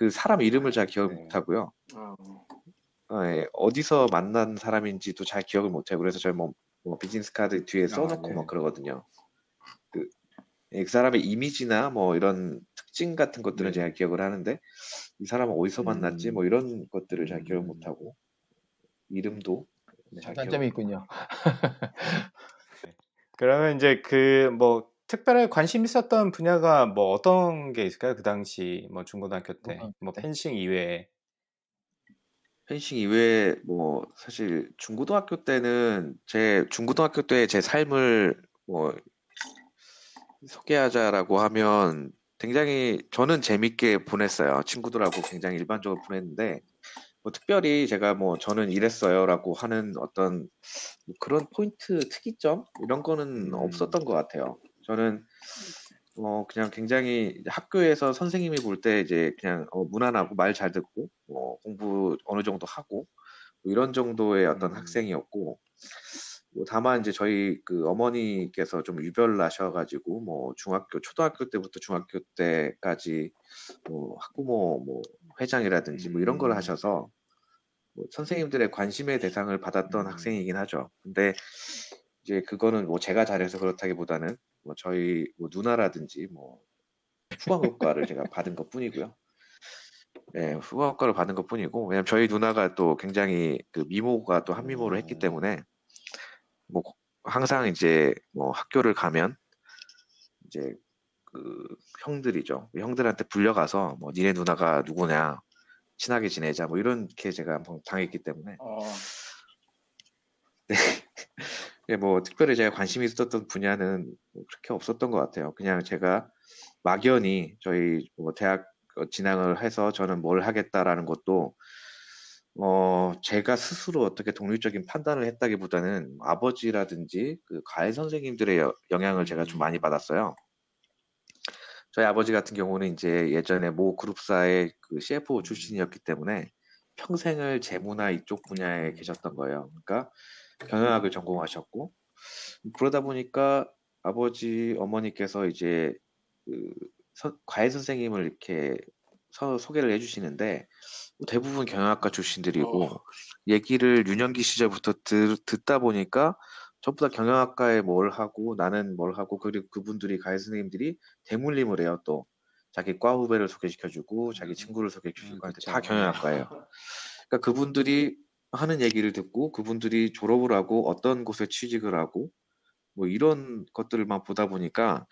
그 사람 이름을 잘 기억 네. 못하고요. 어, 예, 어디서 만난 사람인지도 잘 기억을 못해요. 그래서 저희 뭐, 뭐 비즈니스 카드 뒤에 아, 써놓고 네. 막 그러거든요. 그 사람의 이미지나 뭐 이런 특징 같은 것들은 네. 제가 기억을 하는데 이 사람은 어디서 만났지 음. 뭐 이런 것들을 잘 기억을 음. 못하고 이름도 잘 기억 단점이 있군요. 그러면 이제 그 뭐 특별하게 관심 있었던 분야가 뭐 어떤 게 있을까요? 그 당시 뭐 중고등학교 때 중고등학교 뭐 때? 펜싱 이외에 펜싱 이외에 뭐 사실 중고등학교 때는 제 중고등학교 때 제 삶을 뭐 소개하자라고 하면 굉장히 저는 재밌게 보냈어요. 친구들하고 굉장히 일반적으로 보냈는데 뭐 특별히 제가 뭐 저는 이랬어요라고 하는 어떤 뭐 그런 포인트 특이점 이런 거는 음. 없었던 것 같아요. 저는 어 그냥 굉장히 학교에서 선생님이 볼 때 이제 그냥 어 무난하고 말 잘 듣고 뭐 공부 어느 정도 하고 뭐 이런 정도의 어떤 음. 학생이었고 뭐 다만 이제 저희 그 어머니께서 좀 유별 나셔가지고 뭐 중학교 초등학교 때부터 중학교 때까지 뭐 학부모 뭐 회장이라든지 뭐 이런 걸 음. 하셔서 뭐 선생님들의 관심의 대상을 받았던 음. 학생이긴 하죠. 근데 이제 그거는 뭐 제가 잘해서 그렇다기보다는 뭐 저희 뭐 누나라든지 뭐 후광효과를 제가 받은 것 뿐이고요. 네, 후광효과를 받은 것 뿐이고, 왜냐면 저희 누나가 또 굉장히 그 미모가 또 한미모를 했기 때문에, 뭐 항상 이제 뭐 학교를 가면 이제 그 형들이죠. 형들한테 불려가서 뭐 니네 누나가 누구냐, 친하게 지내자, 뭐 이렇게 제가 한번 당했기 때문에, 어, 예, 뭐 특별히 제가 관심이 있었던 분야는 뭐 그렇게 없었던 것 같아요. 그냥 제가 막연히 저희 뭐 대학 어, 진학을 해서 저는 뭘 하겠다라는 것도 어 제가 스스로 어떻게 독립적인 판단을 했다기보다는 아버지라든지 그 과외 선생님들의 여- 영향을 제가 좀 많이 받았어요. 저희 아버지 같은 경우는 이제 예전에 모 그룹사의 그 CFO 출신이었기 때문에 평생을 재무나 이쪽 분야에 계셨던 거예요. 그러니까 경영학을 전공하셨고 그러다 보니까 아버지 어머니께서 이제 그 선- 과외 선생님을 이렇게 서- 소개를 해주시는데 뭐 대부분 경영학과 출신들이고 어. 얘기를 유년기 시절부터 들, 듣다 보니까 전부 다 경영학과에 뭘 하고 나는 뭘 하고 그리고 그분들이 과외 선생님들이 대물림을 해요 또 자기 과 후배를 소개시켜주고 자기 친구를 소개시켜주고 음, 그쵸. 다 경영학과예요. 그러니까 그분들이 하는 얘기를 듣고 그분들이 졸업을 하고 어떤 곳에 취직을 하고 뭐 이런 것들만 보다 보니까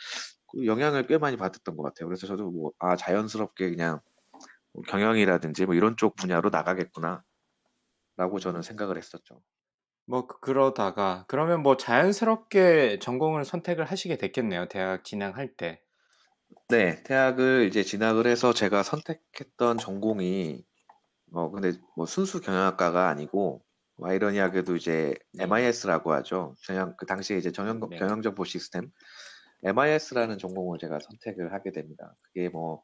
그 영향을 꽤 많이 받았던 것 같아요. 그래서 저도 뭐 아 자연스럽게 그냥 뭐 경영이라든지 뭐 이런 쪽 분야로 나가겠구나 라고 저는 생각을 했었죠. 뭐 그- 그러다가 그러면 뭐 자연스럽게 전공을 선택을 하시게 됐겠네요. 대학 진학할 때. 네, 대학을 이제 진학을 해서 제가 선택했던 전공이 어 근데 뭐 순수 경영학과가 아니고 뭐 아이러니하게도 이제 네. MIS라고 하죠. 경영 그 당시에 이제 경영 네. 경영 정보 시스템 MIS라는 전공을 제가 선택을 하게 됩니다. 그게 뭐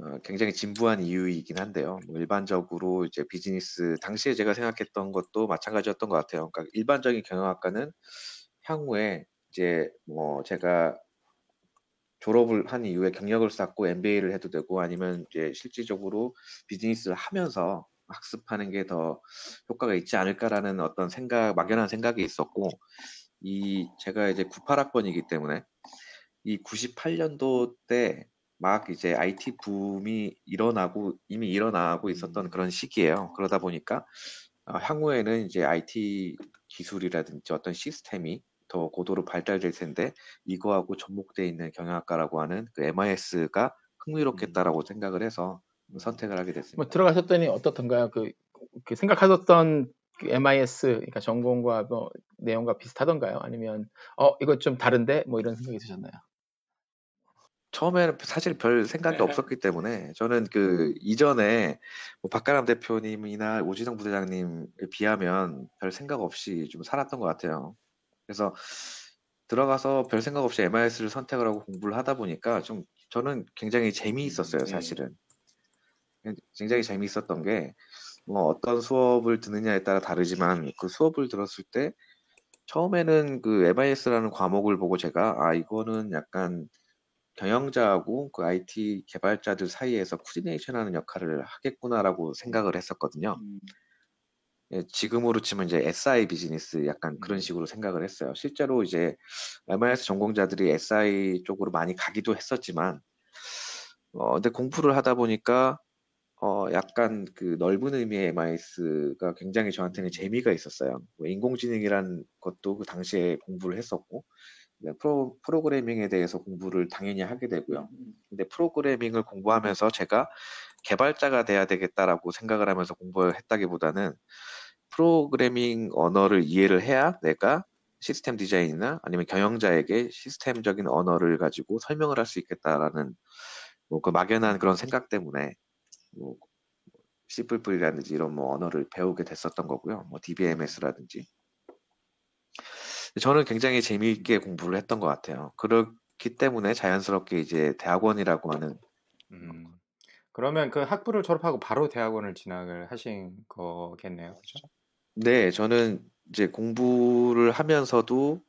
어, 굉장히 진부한 이유이긴 한데요. 뭐 일반적으로 이제 비즈니스 당시에 제가 생각했던 것도 마찬가지였던 것 같아요. 그러니까 일반적인 경영학과는 향후에 이제 뭐 제가 졸업을 한 이후에 경력을 쌓고 MBA를 해도 되고 아니면 이제 실질적으로 비즈니스를 하면서 학습하는 게 더 효과가 있지 않을까라는 어떤 생각, 막연한 생각이 있었고 이 제가 이제 98학번이기 때문에 이 98년도 때 막 이제 IT 붐이 일어나고 이미 일어나고 있었던 그런 시기예요. 그러다 보니까 어, 향후에는 이제 IT 기술이라든지 어떤 시스템이 더 고도로 발달될 텐데 이거하고 접목되어 있는 경영학과라고 하는 그 MIS가 흥미롭겠다라고 생각을 해서 선택을 하게 됐습니다. 뭐 들어가셨더니 어떻던가요? 그, 그 생각하셨던 그 MIS 그러니까 전공과 뭐 내용과 비슷하던가요? 아니면 어 이거 좀 다른데 뭐 이런 생각이 드셨나요? 처음에는 사실 별 생각이 없었기 때문에 저는 그 이전에 뭐 박가람 대표님이나 오진영 부대장님에 비하면 별 생각 없이 좀 살았던 것 같아요. 그래서 들어가서 별 생각 없이 MIS를 선택을 하고 공부를 하다 보니까 좀 저는 굉장히 재미있었어요, 네. 사실은. 굉장히 재미있었던 게 뭐 어떤 수업을 듣느냐에 따라 다르지만 그 수업을 들었을 때 처음에는 그 MIS라는 과목을 보고 제가 아 이거는 약간 경영자하고 그 IT 개발자들 사이에서 코디네이션 하는 역할을 하겠구나라고 생각을 했었거든요. 음. 예, 지금으로 치면 이제 SI 비즈니스 약간 그런 음. 식으로 생각을 했어요. 실제로 이제 MIS 전공자들이 SI 쪽으로 많이 가기도 했었지만, 어, 근데 공부를 하다 보니까 어, 약간 그 넓은 의미의 MIS가 굉장히 저한테는 재미가 있었어요. 뭐 인공지능이란 것도 그 당시에 공부를 했었고, 네, 프로, 프로그래밍에 대해서 공부를 당연히 하게 되고요. 근데 프로그래밍을 공부하면서 제가 개발자가 돼야 되겠다라고 생각을 하면서 공부했다기보다는 프로그래밍 언어를 이해를 해야 내가 시스템 디자인이나 아니면 경영자에게 시스템적인 언어를 가지고 설명을 할 수 있겠다라는 뭐 그 막연한 그런 생각 때문에 뭐 C++이라든지 이런 뭐 언어를 배우게 됐었던 거고요. 뭐 DBMS라든지. 저는 굉장히 재미있게 공부를 했던 것 같아요. 그렇기 때문에 자연스럽게 이제 대학원이라고 하는 음. 그러면 그 학부를 졸업하고 바로 대학원을 진학을 하신 거겠네요. 그죠? 네, 저는 이제 공부를 하면서도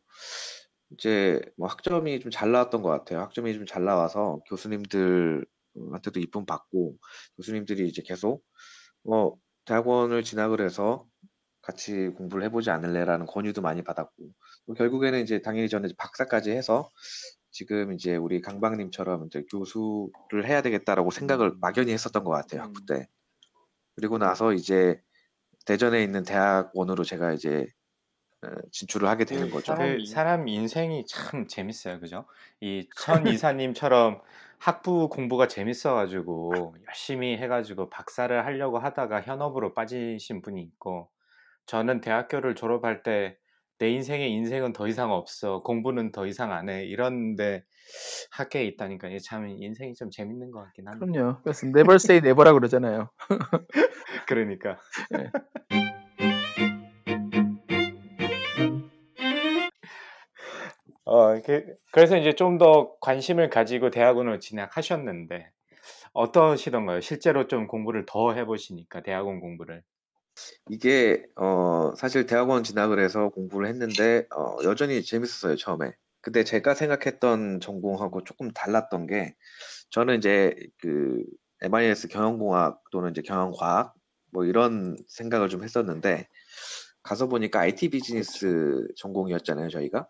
이제 뭐 학점이 좀 잘 나왔던 것 같아요. 학점이 좀 잘 나와서 교수님들한테도 이쁨 받고 교수님들이 이제 계속 어 대학원을 진학을 해서 같이 공부를 해보지 않을래라는 권유도 많이 받았고 또 결국에는 이제 당연히 저는 박사까지 해서 지금 이제 우리 강박님처럼 이제 교수를 해야 되겠다라고 생각을 막연히 했었던 것 같아요 학부 때. 그리고 나서 이제 대전에 있는 대학원으로 제가 이제 어, 진출을 하게 되는 거죠. 그 사람 인생이 참 재밌어요. 그죠? 이 천 이사님처럼 학부 공부가 재밌어가지고 열심히 해가지고 박사를 하려고 하다가 현업으로 빠지신 분이 있고 저는 대학교를 졸업할 때 내 인생의 인생은 더 이상 없어 공부는 더 이상 안 해 이런데 학교에 있다니까 참 인생이 좀 재밌는 것 같긴 합니다. 그럼요. 그래서 never say never라 그러잖아요. 그러니까. 네. 어, 그, 그래서 이제 좀 더 관심을 가지고 대학원을 진학하셨는데 어떠시던가요? 실제로 좀 공부를 더 해보시니까 대학원 공부를. 이게 어 사실 대학원 진학을 해서 공부를 했는데 어 여전히 재밌었어요 처음에. 근데 제가 생각했던 전공하고 조금 달랐던 게 저는 이제 그 MIS 경영공학 또는 이제 경영과학 뭐 이런 생각을 좀 했었는데 가서 보니까 IT 비즈니스 전공이었잖아요 저희가.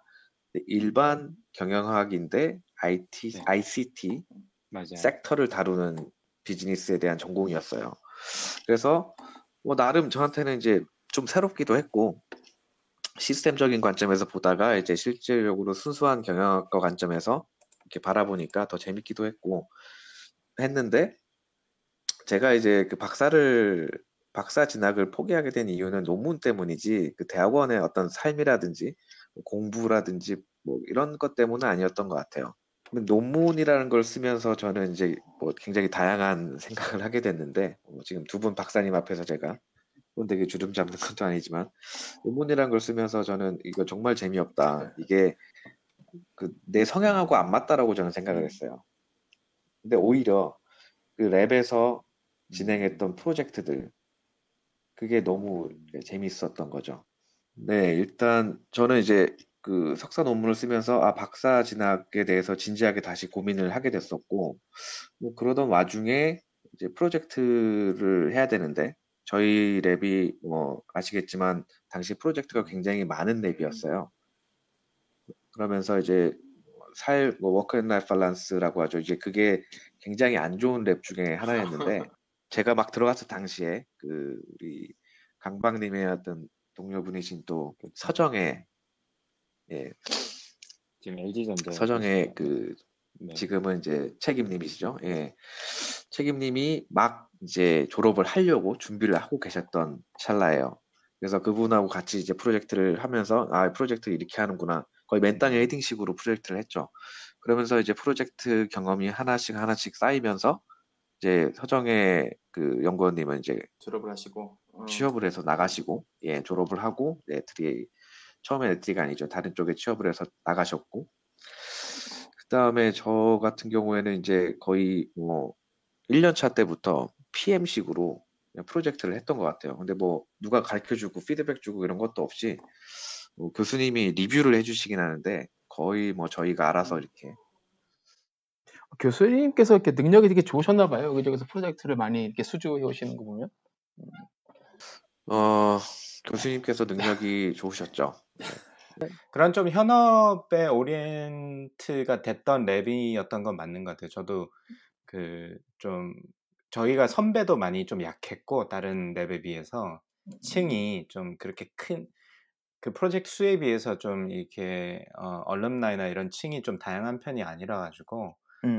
일반 경영학인데 IT, 네. ICT 맞아요. 섹터를 다루는 비즈니스에 대한 전공이었어요. 그래서 뭐 나름 저한테는 이제 좀 새롭기도 했고 시스템적인 관점에서 보다가 이제 실질적으로 순수한 경영학과 관점에서 이렇게 바라보니까 더 재밌기도 했고 했는데 제가 이제 그 박사를 박사 진학을 포기하게 된 이유는 논문 때문이지 그 대학원의 어떤 삶이라든지 뭐 공부라든지 뭐 이런 것 때문은 아니었던 것 같아요. 논문이라는 걸 쓰면서 저는 이제 뭐 굉장히 다양한 생각을 하게 됐는데 뭐 지금 두 분 박사님 앞에서 제가 돈 되게 주름 잡는 것도 아니지만 논문이라는 걸 쓰면서 저는 이거 정말 재미없다. 이게 그 내 성향하고 안 맞다라고 저는 생각을 했어요. 근데 오히려 그 랩에서 진행했던 프로젝트들 그게 너무 재밌었던 거죠. 네, 일단 저는 이제 그 석사 논문을 쓰면서 아 박사 진학에 대해서 진지하게 다시 고민을 하게 됐었고 뭐 그러던 와중에 이제 프로젝트를 해야 되는데 저희 랩이 뭐 아시겠지만 당시 프로젝트가 굉장히 많은 랩이었어요. 그러면서 이제 살, 뭐 work and life balance라고 하죠. 이제 그게 굉장히 안 좋은 lab 중에 하나였는데 제가 막 들어갔을 당시에 그 우리 강박님의 어떤 동료분이신 또 서정의 예, 지금 LG전자 서정의 그 네. 지금은 이제 책임님이시죠. 예. 책임님이 막 이제 졸업을 하려고 준비를 하고 계셨던 찰나예요. 그래서 그분하고 같이 이제 프로젝트를 하면서 아 프로젝트 이렇게 하는구나 거의 맨땅에 헤딩식으로 프로젝트를 했죠. 그러면서 이제 프로젝트 경험이 하나씩 하나씩 쌓이면서 이제 서정의 그 연구원님은 이제 졸업을 하시고 어, 취업을 해서 나가시고 예 졸업을 하고 네 트리 처음에 트리가 아니죠 다른 쪽에 취업을 해서 나가셨고 그 다음에 저 같은 경우에는 이제 거의 뭐 1년 차 때부터 PM식으로 프로젝트를 했던 것 같아요. 근데 뭐 누가 가르쳐주고 피드백 주고 이런 것도 없이 뭐 교수님이 리뷰를 해주시긴 하는데 거의 뭐 저희가 알아서 이렇게 교수님께서 이렇게 능력이 되게 좋으셨나 봐요. 여기저기서 프로젝트를 많이 이렇게 수주해 오시는 거 보면. 어, 교수님께서 능력이 좋으셨죠. 그런 좀 현업에 오리엔트가 됐던 랩이었던 건 맞는 것 같아요. 저도 그 좀 저희가 선배도 많이 좀 약했고 다른 랩에 비해서 층이 좀 그렇게 큰 그 프로젝트 수에 비해서 좀 이렇게 어, 얼럼나이나 이런 층이 좀 다양한 편이 아니라 가지고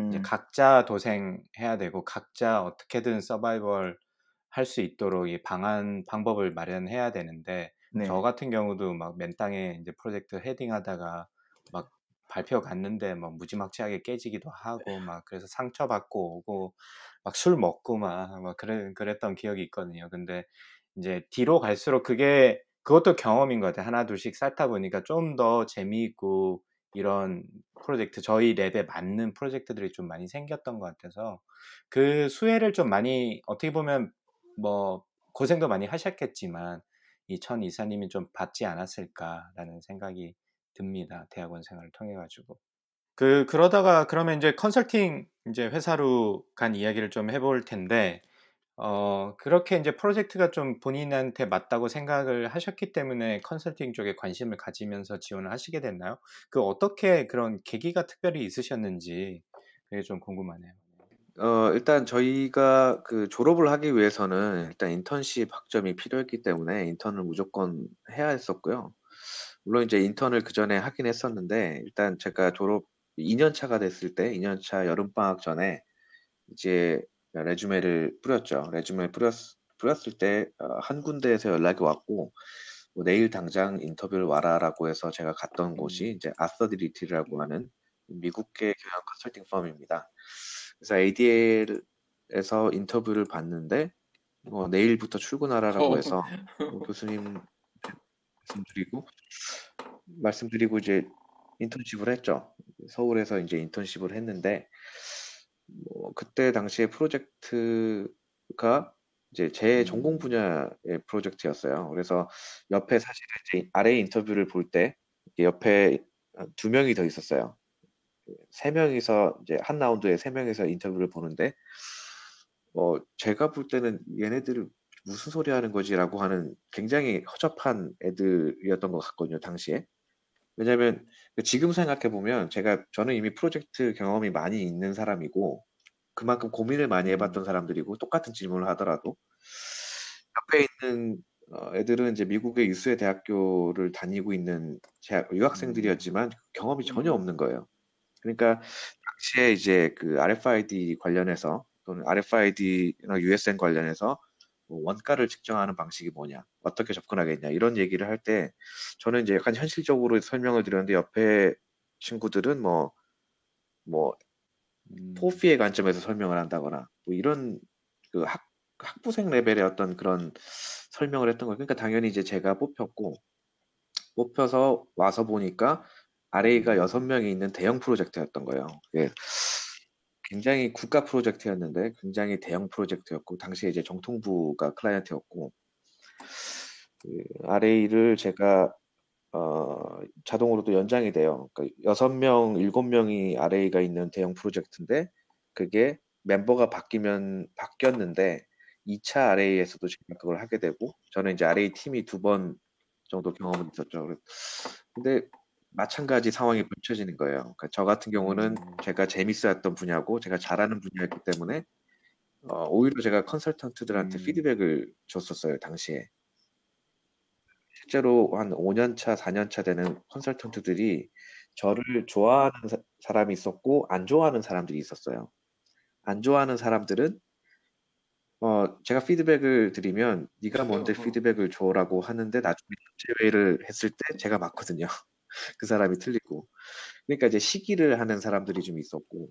이제 음. 각자 도생해야 되고 각자 어떻게든 서바이벌 할 수 있도록 이 방안 방법을 마련해야 되는데 네. 저 같은 경우도 막 맨땅에 이제 프로젝트 헤딩하다가 막 발표 갔는데 막 무지막지하게 깨지기도 하고 막 그래서 상처 받고 오고 막 술 먹고 막, 막 그래, 그랬던 기억이 있거든요. 근데 이제 뒤로 갈수록 그게 그것도 경험인 것 같아요. 하나 둘씩 쌓다 보니까 좀 더 재미있고 이런 프로젝트 저희 랩에 맞는 프로젝트들이 좀 많이 생겼던 것 같아서 그 수혜를 좀 많이 어떻게 보면 뭐 고생도 많이 하셨겠지만 이 천 이사님이 좀 받지 않았을까라는 생각이 듭니다. 대학원 생활을 통해 가지고. 그 그러다가 그러면 이제 컨설팅 이제 회사로 간 이야기를 좀 해볼 텐데 어 그렇게 이제 프로젝트가 좀 본인한테 맞다고 생각을 하셨기 때문에 컨설팅 쪽에 관심을 가지면서 지원을 하시게 됐나요? 그 어떻게 그런 계기가 특별히 있으셨는지 그게 좀 궁금하네요. 어, 일단 저희가 그 졸업을 하기 위해서는 일단 인턴십 학점이 필요했기 때문에 인턴을 무조건 해야 했었고요. 물론 이제 인턴을 그 전에 하긴 했었는데 일단 제가 졸업 2년 차가 됐을 때 2년 차 여름 방학 전에 이제 레주메를 뿌렸죠. 레주메 뿌렸 뿌렸을 때 한 군데에서 연락이 왔고 뭐 내일 당장 인터뷰를 와라라고 해서 제가 갔던 곳이 이제 아서디리티라고 하는 미국계 경영 컨설팅 펌입니다. 그래서 ADL에서 인터뷰를 봤는데 뭐 내일부터 출근하라라고 어. 해서 뭐 교수님 말씀드리고 말씀드리고 이제 인턴십을 했죠. 서울에서 이제 인턴십을 했는데 뭐 그때 당시에 프로젝트가 이제 제 전공 분야의 프로젝트였어요. 그래서 옆에 사실은 이제 아래 인터뷰를 볼 때 옆에 두 명이 더 있었어요. 세 명이서 이제 한 라운드에 세 명이서 인터뷰를 보는데 어 제가 볼 때는 얘네들 무슨 소리 하는 거지라고 하는 굉장히 허접한 애들이었던 것 같거든요 당시에 왜냐하면 지금 생각해 보면 제가 저는 이미 프로젝트 경험이 많이 있는 사람이고 그만큼 고민을 많이 해봤던 사람들이고 똑같은 질문을 하더라도 옆에 있는 어, 애들은 이제 미국의 유수의 대학교를 다니고 있는 유학생들이었지만 경험이 전혀 없는 거예요. 그러니까 당시에 이제 그 RFID 관련해서 또는 RFID나 USN 관련해서 뭐 원가를 측정하는 방식이 뭐냐, 어떻게 접근하겠냐 이런 얘기를 할 때 저는 이제 약간 현실적으로 설명을 드렸는데 옆에 친구들은 뭐뭐 음, 포피의 관점에서 설명을 한다거나 뭐 이런 그 학, 학부생 레벨의 어떤 그런 설명을 했던 거예요. 그러니까 당연히 이제 제가 뽑혔고 뽑혀서 와서 보니까 RA가 여섯 명이 있는 대형 프로젝트였던 거예요. 그게 굉장히 국가 프로젝트였는데 굉장히 대형 프로젝트였고 당시에 이제 정통부가 클라이언트였고 그 RA를 제가 어, 자동으로도 연장이 돼요. 그러니까 여섯 명, 일곱 명이 RA가 있는 대형 프로젝트인데 그게 멤버가 바뀌면 바뀌었는데 2차 RA에서도 제가 그걸 하게 되고 저는 이제 RA 팀이 두 번 정도 경험은 있었죠. 근데 마찬가지 상황이 펼쳐지는 거예요. 그러니까 저 같은 경우는 음. 제가 재밌어했던 분야고 제가 잘하는 분야였기 때문에 어, 오히려 제가 컨설턴트들한테 음. 피드백을 줬었어요 당시에. 실제로 한 5년 차, 4년 차 되는 컨설턴트들이 저를 좋아하는 사, 사람이 있었고 안 좋아하는 사람들이 있었어요. 안 좋아하는 사람들은 어, 제가 피드백을 드리면 네가 뭔데 피드백을 줘라고 하는데 나중에 제외를 했을 때 제가 맞거든요. 그 사람이 틀리고. 그러니까 이제 시기를 하는 사람들이 좀 있었고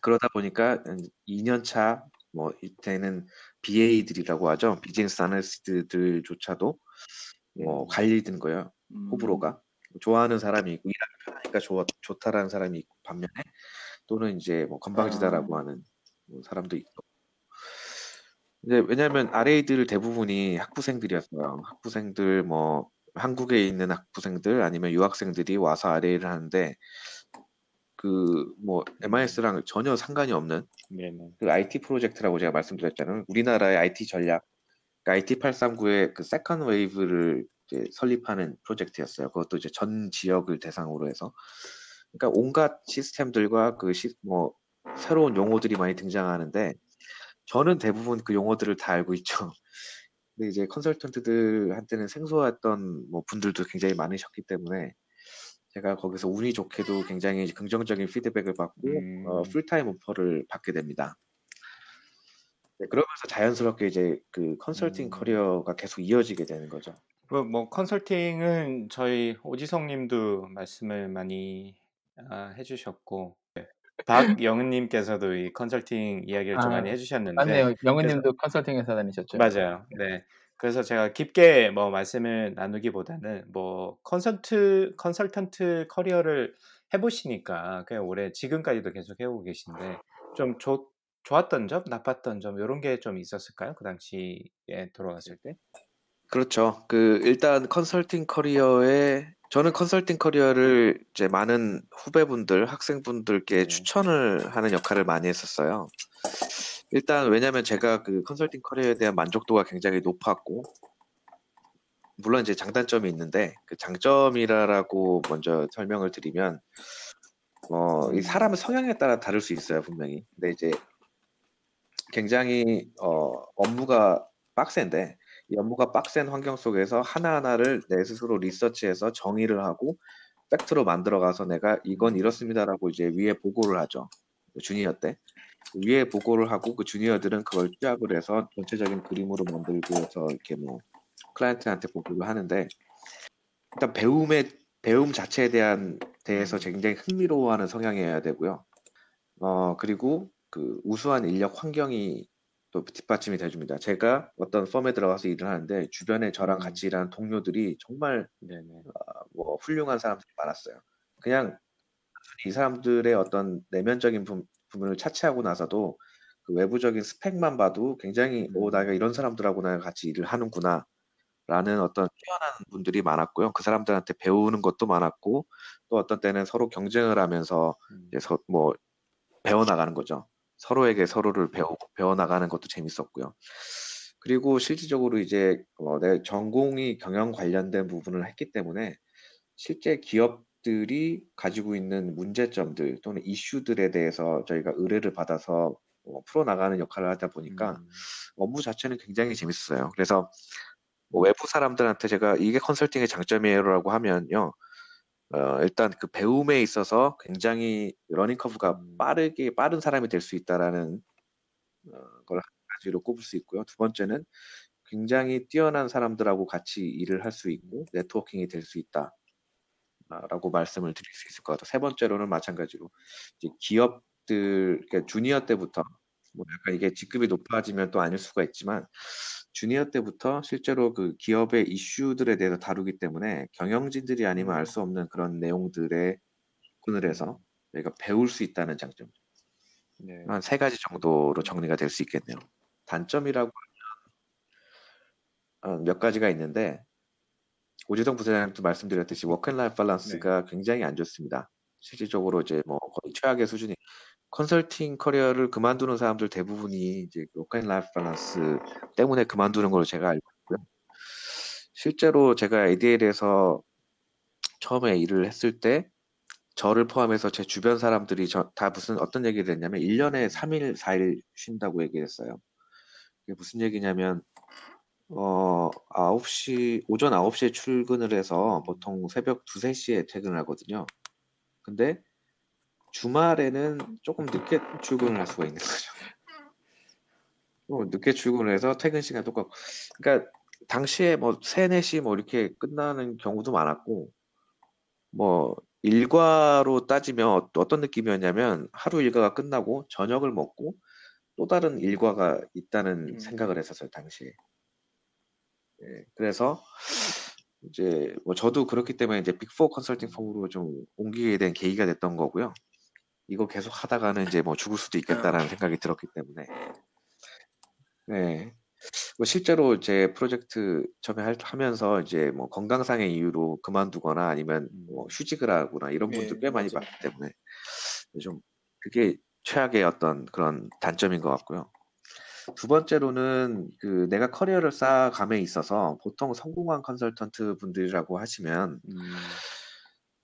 그러다 보니까 2년 차, 뭐 이때는 BA들이라고 하죠. 비즈니스 아날리스트들조차도 뭐 갈리는 거예요. 호불호가 좋아하는 사람이 있고 일하기 편하니까 좋, 좋다라는 사람이 있고 반면에 또는 이제 뭐 건방지다라고 하는 뭐 사람도 있고. 이제 왜냐하면 RA들 대부분이 학부생들이었어요. 학부생들 뭐 한국에 있는 학부생들 아니면 유학생들이 와서 RA를 하는데 그 뭐 MIS랑 전혀 상관이 없는 네네. 그 IT 프로젝트라고 제가 말씀드렸잖아요. 우리나라의 IT 전략 IT839의 그 second wave를 설립하는 프로젝트였어요. 그것도 이제 전 지역을 대상으로 해서. 그러니까 온갖 시스템들과 그 시, 뭐 새로운 용어들이 많이 등장하는데 저는 대부분 그 용어들을 다 알고 있죠. 근데 이제 컨설턴트들한테는 생소했던 뭐 분들도 굉장히 많으셨기 때문에 제가 거기서 운이 좋게도 굉장히 긍정적인 피드백을 받고 음. 어, 풀타임 오퍼를 받게 됩니다. 네, 그러면서 자연스럽게 이제 그 컨설팅 음. 커리어가 계속 이어지게 되는 거죠. 그뭐 컨설팅은 저희 오지성님도 말씀을 많이 아, 해주셨고 네. 박영은님께서도 이 컨설팅 이야기를 좀 아, 많이 해주셨는데 맞네요. 영은님도 컨설팅 회사 다니셨죠? 맞아요. 네. 그래서 제가 깊게 뭐 말씀을 나누기보다는 뭐 컨설트 컨설턴트 커리어를 해보시니까 그냥 올해 지금까지도 계속 해오고 계신데 좀 좋, 좋았던 점, 나빴던 점 이런 게 좀 있었을까요? 그 당시에 돌아갔을 때? 그렇죠. 그 일단 컨설팅 커리어에 저는 컨설팅 커리어를 이제 많은 후배분들, 학생분들께 네. 추천을 하는 역할을 많이 했었어요. 일단 왜냐하면 제가 그 컨설팅 커리어에 대한 만족도가 굉장히 높았고 물론 이제 장단점이 있는데 그 장점이라고 먼저 설명을 드리면 어, 이 사람의 성향에 따라 다를 수 있어요 분명히. 근데 이제 굉장히 어, 업무가 빡센데 이 업무가 빡센 환경 속에서 하나하나를 내 스스로 리서치해서 정의를 하고 팩트로 만들어가서 내가 이건 이렇습니다라고 이제 위에 보고를 하죠. 주니어 때. 위에 보고를 하고 그 주니어들은 그걸 취합을 해서 전체적인 그림으로 만들고 해서 이렇게 뭐 클라이언트한테 보고를 하는데 일단 배움의 배움 자체에 대한 대해서 굉장히 흥미로워하는 성향이어야 되고요. 어 그리고 그 우수한 인력 환경이 또 뒷받침이 돼줍니다. 제가 어떤 펌에 들어가서 일을 하는데 주변에 저랑 같이 일하는 동료들이 정말 네네. 뭐 훌륭한 사람들이 많았어요. 그냥 이 사람들의 어떤 내면적인 부, 분을 차치하고 나서도 그 외부적인 스펙만 봐도 굉장히 오 내가 이런 사람들하고 나 같이 일을 하는구나 라는 어떤 뛰어난 분들이 많았고요. 그 사람들한테 배우는 것도 많았고 또 어떤 때는 서로 경쟁을 하면서 음. 이제 서, 뭐 배워나가는 거죠. 서로에게 서로를 배우고 배워 나가는 것도 재밌었고요. 그리고 실질적으로 이제 어, 내 전공이 경영 관련된 부분을 했기 때문에 실제 기업들이 가지고 있는 문제점들 또는 이슈들에 대해서 저희가 의뢰를 받아서 어, 풀어나가는 역할을 하다 보니까 음. 업무 자체는 굉장히 재밌었어요. 그래서 뭐 외부 사람들한테 제가 이게 컨설팅의 장점이에요라고 하면요. 어, 일단 그 배움에 있어서 굉장히 learning curve가 음. 빠르게 빠른 사람이 될 수 있다라는 어, 걸한 가지로 꼽을 수 있고요. 두 번째는 굉장히 뛰어난 사람들하고 같이 일을 할 수 있고 networking이 될 수 있다. 라고 말씀을 드릴 수 있을 것 같아요. 세 번째로는 마찬가지로 기업들 그러니까 주니어 때부터 뭐 약간 이게 직급이 높아지면 또 아닐 수가 있지만 주니어 때부터 실제로 그 기업의 이슈들에 대해서 다루기 때문에 경영진들이 아니면 알 수 없는 그런 내용들에 접근을 해서 저희가 배울 수 있다는 장점. 네. 한세 가지 정도로 정리가 될 수 있겠네요. 단점이라고 하면 어, 몇 가지가 있는데 오지동 부사장님도 말씀드렸듯이 work and life balance가 굉장히 안 좋습니다. 실질적으로 이제 뭐 거의 최악의 수준이 컨설팅 커리어를 그만두는 사람들 대부분이 이제 work and life balance 때문에 그만두는 걸로 제가 알고 있고요. 실제로 제가 ADL에서 처음에 일을 했을 때 저를 포함해서 제 주변 사람들이 저, 다 무슨 어떤 얘기를 했냐면 1년에 3일, 4일 쉰다고 얘기했어요. 그게 무슨 얘기냐면 어, 9시, 오전 9시에 출근을 해서 보통 새벽 2, 3시에 퇴근을 하거든요. 근데 주말에는 조금 늦게 출근을 할 수가 있는 거죠. 뭐 늦게 출근을 해서 퇴근 시간 똑같고. 그러니까 당시에 뭐 3, 4시 뭐 이렇게 끝나는 경우도 많았고, 뭐 일과로 따지면 어- 어떤 느낌이었냐면 하루 일과가 끝나고 저녁을 먹고 또 다른 일과가 있다는 음. 생각을 했었어요, 당시에. 예, 그래서 이제 뭐 저도 그렇기 때문에 이제 빅4 컨설팅 펌으로 좀 옮기게 된 계기가 됐던 거고요. 이거 계속 하다가는 이제 뭐 죽을 수도 있겠다라는 생각이 들었기 때문에. 네. 뭐 실제로 제 프로젝트 처음에 할- 하면서 이제 뭐 건강상의 이유로 그만두거나 아니면 뭐 휴직을 하거나 이런 네, 분들 꽤 많이 맞아요. 봤기 때문에 좀 그게 최악의 어떤 그런 단점인 것 같고요. 두 번째로는 그 내가 커리어를 쌓아감에 있어서 보통 성공한 컨설턴트 분들이라고 하시면 음.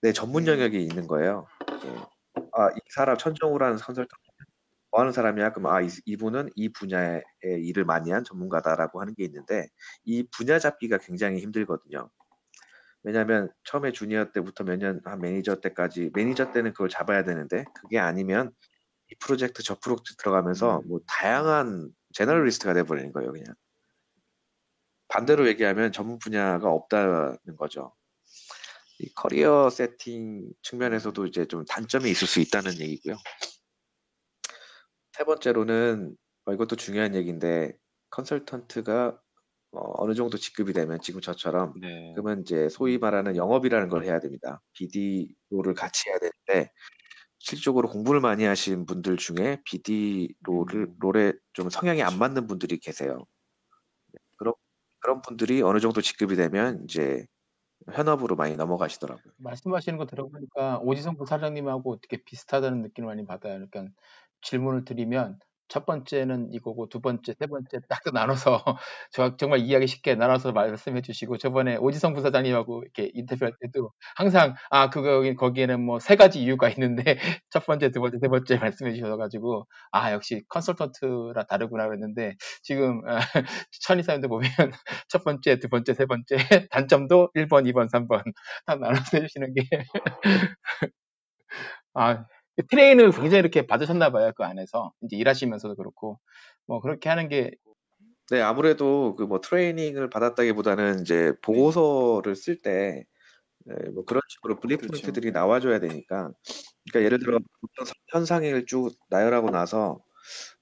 내 전문 영역이 있는 거예요. 예. 아, 이 사람 천정우라는 컨설턴트 뭐 하는 사람이야? 그럼 아, 이, 이분은 이 분야의 일을 많이 한 전문가다라고 하는 게 있는데 이 분야 잡기가 굉장히 힘들거든요. 왜냐하면 처음에 주니어 때부터 몇 년 한 매니저 때까지 매니저 때는 그걸 잡아야 되는데 그게 아니면 이 프로젝트 저 프로젝트 들어가면서 음. 뭐 다양한 generalist가 돼버리는 거예요 그냥 반대로 얘기하면 전문 분야가 없다는 거죠 이 커리어 세팅 측면에서도 이제 좀 단점이 있을 수 있다는 얘기고요 세 번째로는 어, 이것도 중요한 얘기인데 컨설턴트가 어, 느 정도 직급이 되면 지금 저처럼 네. 그러면 이제 소위 말하는 영업이라는 걸 해야 됩니다. BD로를 같이 해야 되는데 실질적으로 공부를 많이 하신 분들 중에 BD 롤을 음. 롤에 좀 성향이 안 맞는 분들이 계세요. 그런 그런 분들이 어느 정도 직급이 되면 이제 현업으로 많이 넘어가시더라고요. 말씀하시는 거 들어보니까 오지성 부사장님하고 어떻게 비슷하다는 느낌을 많이 받아요. 그러니까 질문을 드리면 첫 번째는 이거고 두 번째, 세 번째 딱 나눠서 저 정말 이해하기 쉽게 나눠서 말씀해 주시고 저번에 오지성 부사장님하고 이렇게 인터뷰할 때도 항상 아 그거 거기에는 뭐 세 가지 이유가 있는데 첫 번째, 두 번째, 세 번째 말씀해 주셔 가지고 아 역시 컨설턴트라 다르구나 그랬는데 지금 아, 천이사님도 보면 첫 번째, 두 번째, 세 번째 단점도 1번, 2번, 3번 다 나눠서 해 주시는 게 아, 트레인을 굉장히 이렇게 받으셨나 봐요. 그 안에서. 이제 일하시면서도 그렇고. 뭐 그렇게 하는 게 네, 아무래도 그 뭐 트레이닝을 받았다기보다는 이제 보고서를 쓸 때 뭐 그런 식으로 블리프린트들이 그렇죠. 나와줘야 되니까 그러니까 예를 들어 현상을 쭉 나열하고 나서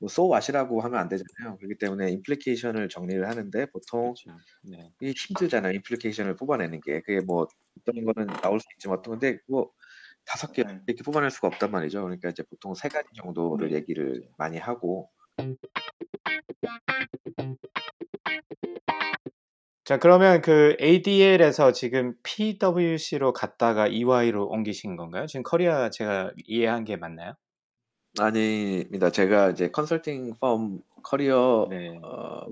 뭐 so what이라고 하면 안 되잖아요. 그렇기 때문에 임플리케이션을 정리를 하는데 보통 그렇죠. 네. 이게 힘들잖아요. 임플리케이션을 뽑아내는 게 그게 뭐 어떤 거는 나올 수 있지만 어떤 건데 뭐 다섯 개 네. 이렇게 뽑아낼 수가 없단 말이죠. 그러니까 이제 보통 세 가지 정도를 네, 얘기를 그렇죠. 많이 하고 자, 그러면 그 ADL에서 지금 PwC로 갔다가 EY로 옮기신 건가요? 지금 커리어 제가 이해한 게 맞나요? 아닙니다. 제가 이제 컨설팅 펌 커리어가 네.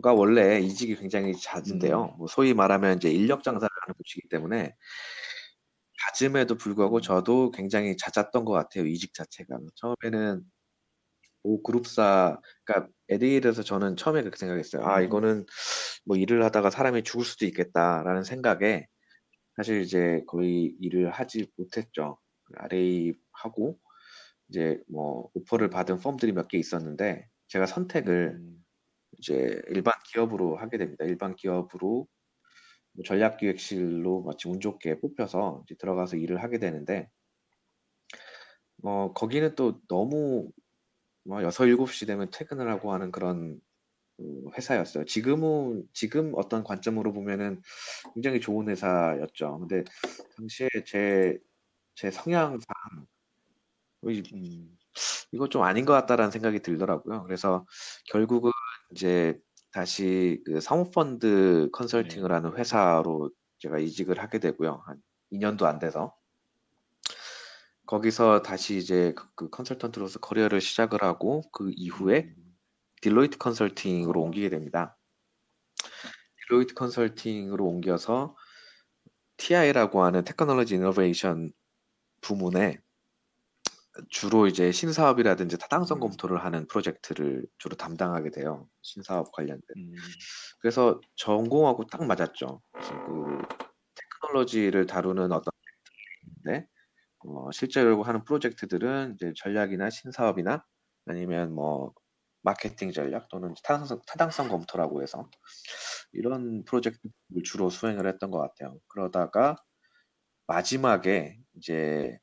원래 이직이 굉장히 잦은데요. 음. 뭐 소위 말하면 이제 인력 장사를 하는 곳이기 때문에 잦음에도 불구하고 음. 저도 굉장히 잦았던 것 같아요. 이직 자체가. 처음에는 오 그룹사 그러니까 에디일에서 저는 처음에 그렇게 생각했어요. 아 음. 이거는 뭐 일을 하다가 사람이 죽을 수도 있겠다라는 생각에 사실 이제 거의 일을 하지 못했죠. RA 하고 이제 뭐 오퍼를 받은 펌들이 몇 개 있었는데 제가 선택을 음. 이제 일반 기업으로 하게 됩니다. 일반 기업으로 뭐 전략기획실로 마치 운 좋게 뽑혀서 들어가서 일을 하게 되는데 어 거기는 또 너무 뭐 6, 7시 되면 퇴근을 하고 하는 그런 그 회사였어요. 지금은 지금 어떤 관점으로 보면은 굉장히 좋은 회사였죠. 근데 당시에 제, 제 성향상 이- 음. 이거 좀 아닌 것 같다라는 생각이 들더라고요. 그래서 결국은 이제 다시 그 사모펀드 컨설팅을 네. 하는 회사로 제가 이직을 하게 되고요. 한 2년도 안 돼서. 거기서 다시 이제 그, 그 컨설턴트로서 커리어를 시작을 하고 그 이후에 음. 딜로이트 컨설팅으로 어. 옮기게 됩니다. 딜로이트 컨설팅으로 옮겨서 TI라고 하는 technology innovation 부문에 주로 이제 신사업이라든지 타당성 음. 검토를 하는 프로젝트를 주로 담당하게 돼요. 신사업 관련된. 음. 그래서 전공하고 딱 맞았죠. 그 테크놀로지를 다루는 어떤 프로젝트인데 어, 실제로 하는 프로젝트들은 이제 전략이나 신사업이나 아니면 뭐 마케팅 전략 또는 타당성, 타당성 검토라고 해서 이런 프로젝트를 주로 수행을 했던 것 같아요. 그러다가 마지막에 이제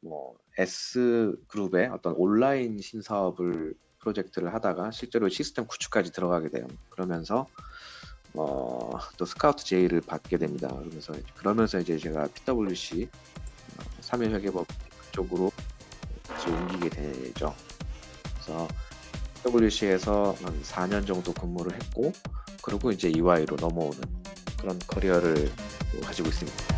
뭐 S 그룹의 어떤 온라인 신사업을 프로젝트를 하다가 실제로 시스템 구축까지 들어가게 돼요. 그러면서 어, 또 스카우트 제의를 받게 됩니다. 그러면서 그러면서 이제 제가 PwC 어, 삼일회계법 쪽으로 옮기게 되죠. 그래서 PwC에서 한 4년 정도 근무를 했고 그리고 이제 EY로 넘어오는 그런 커리어를 가지고 있습니다.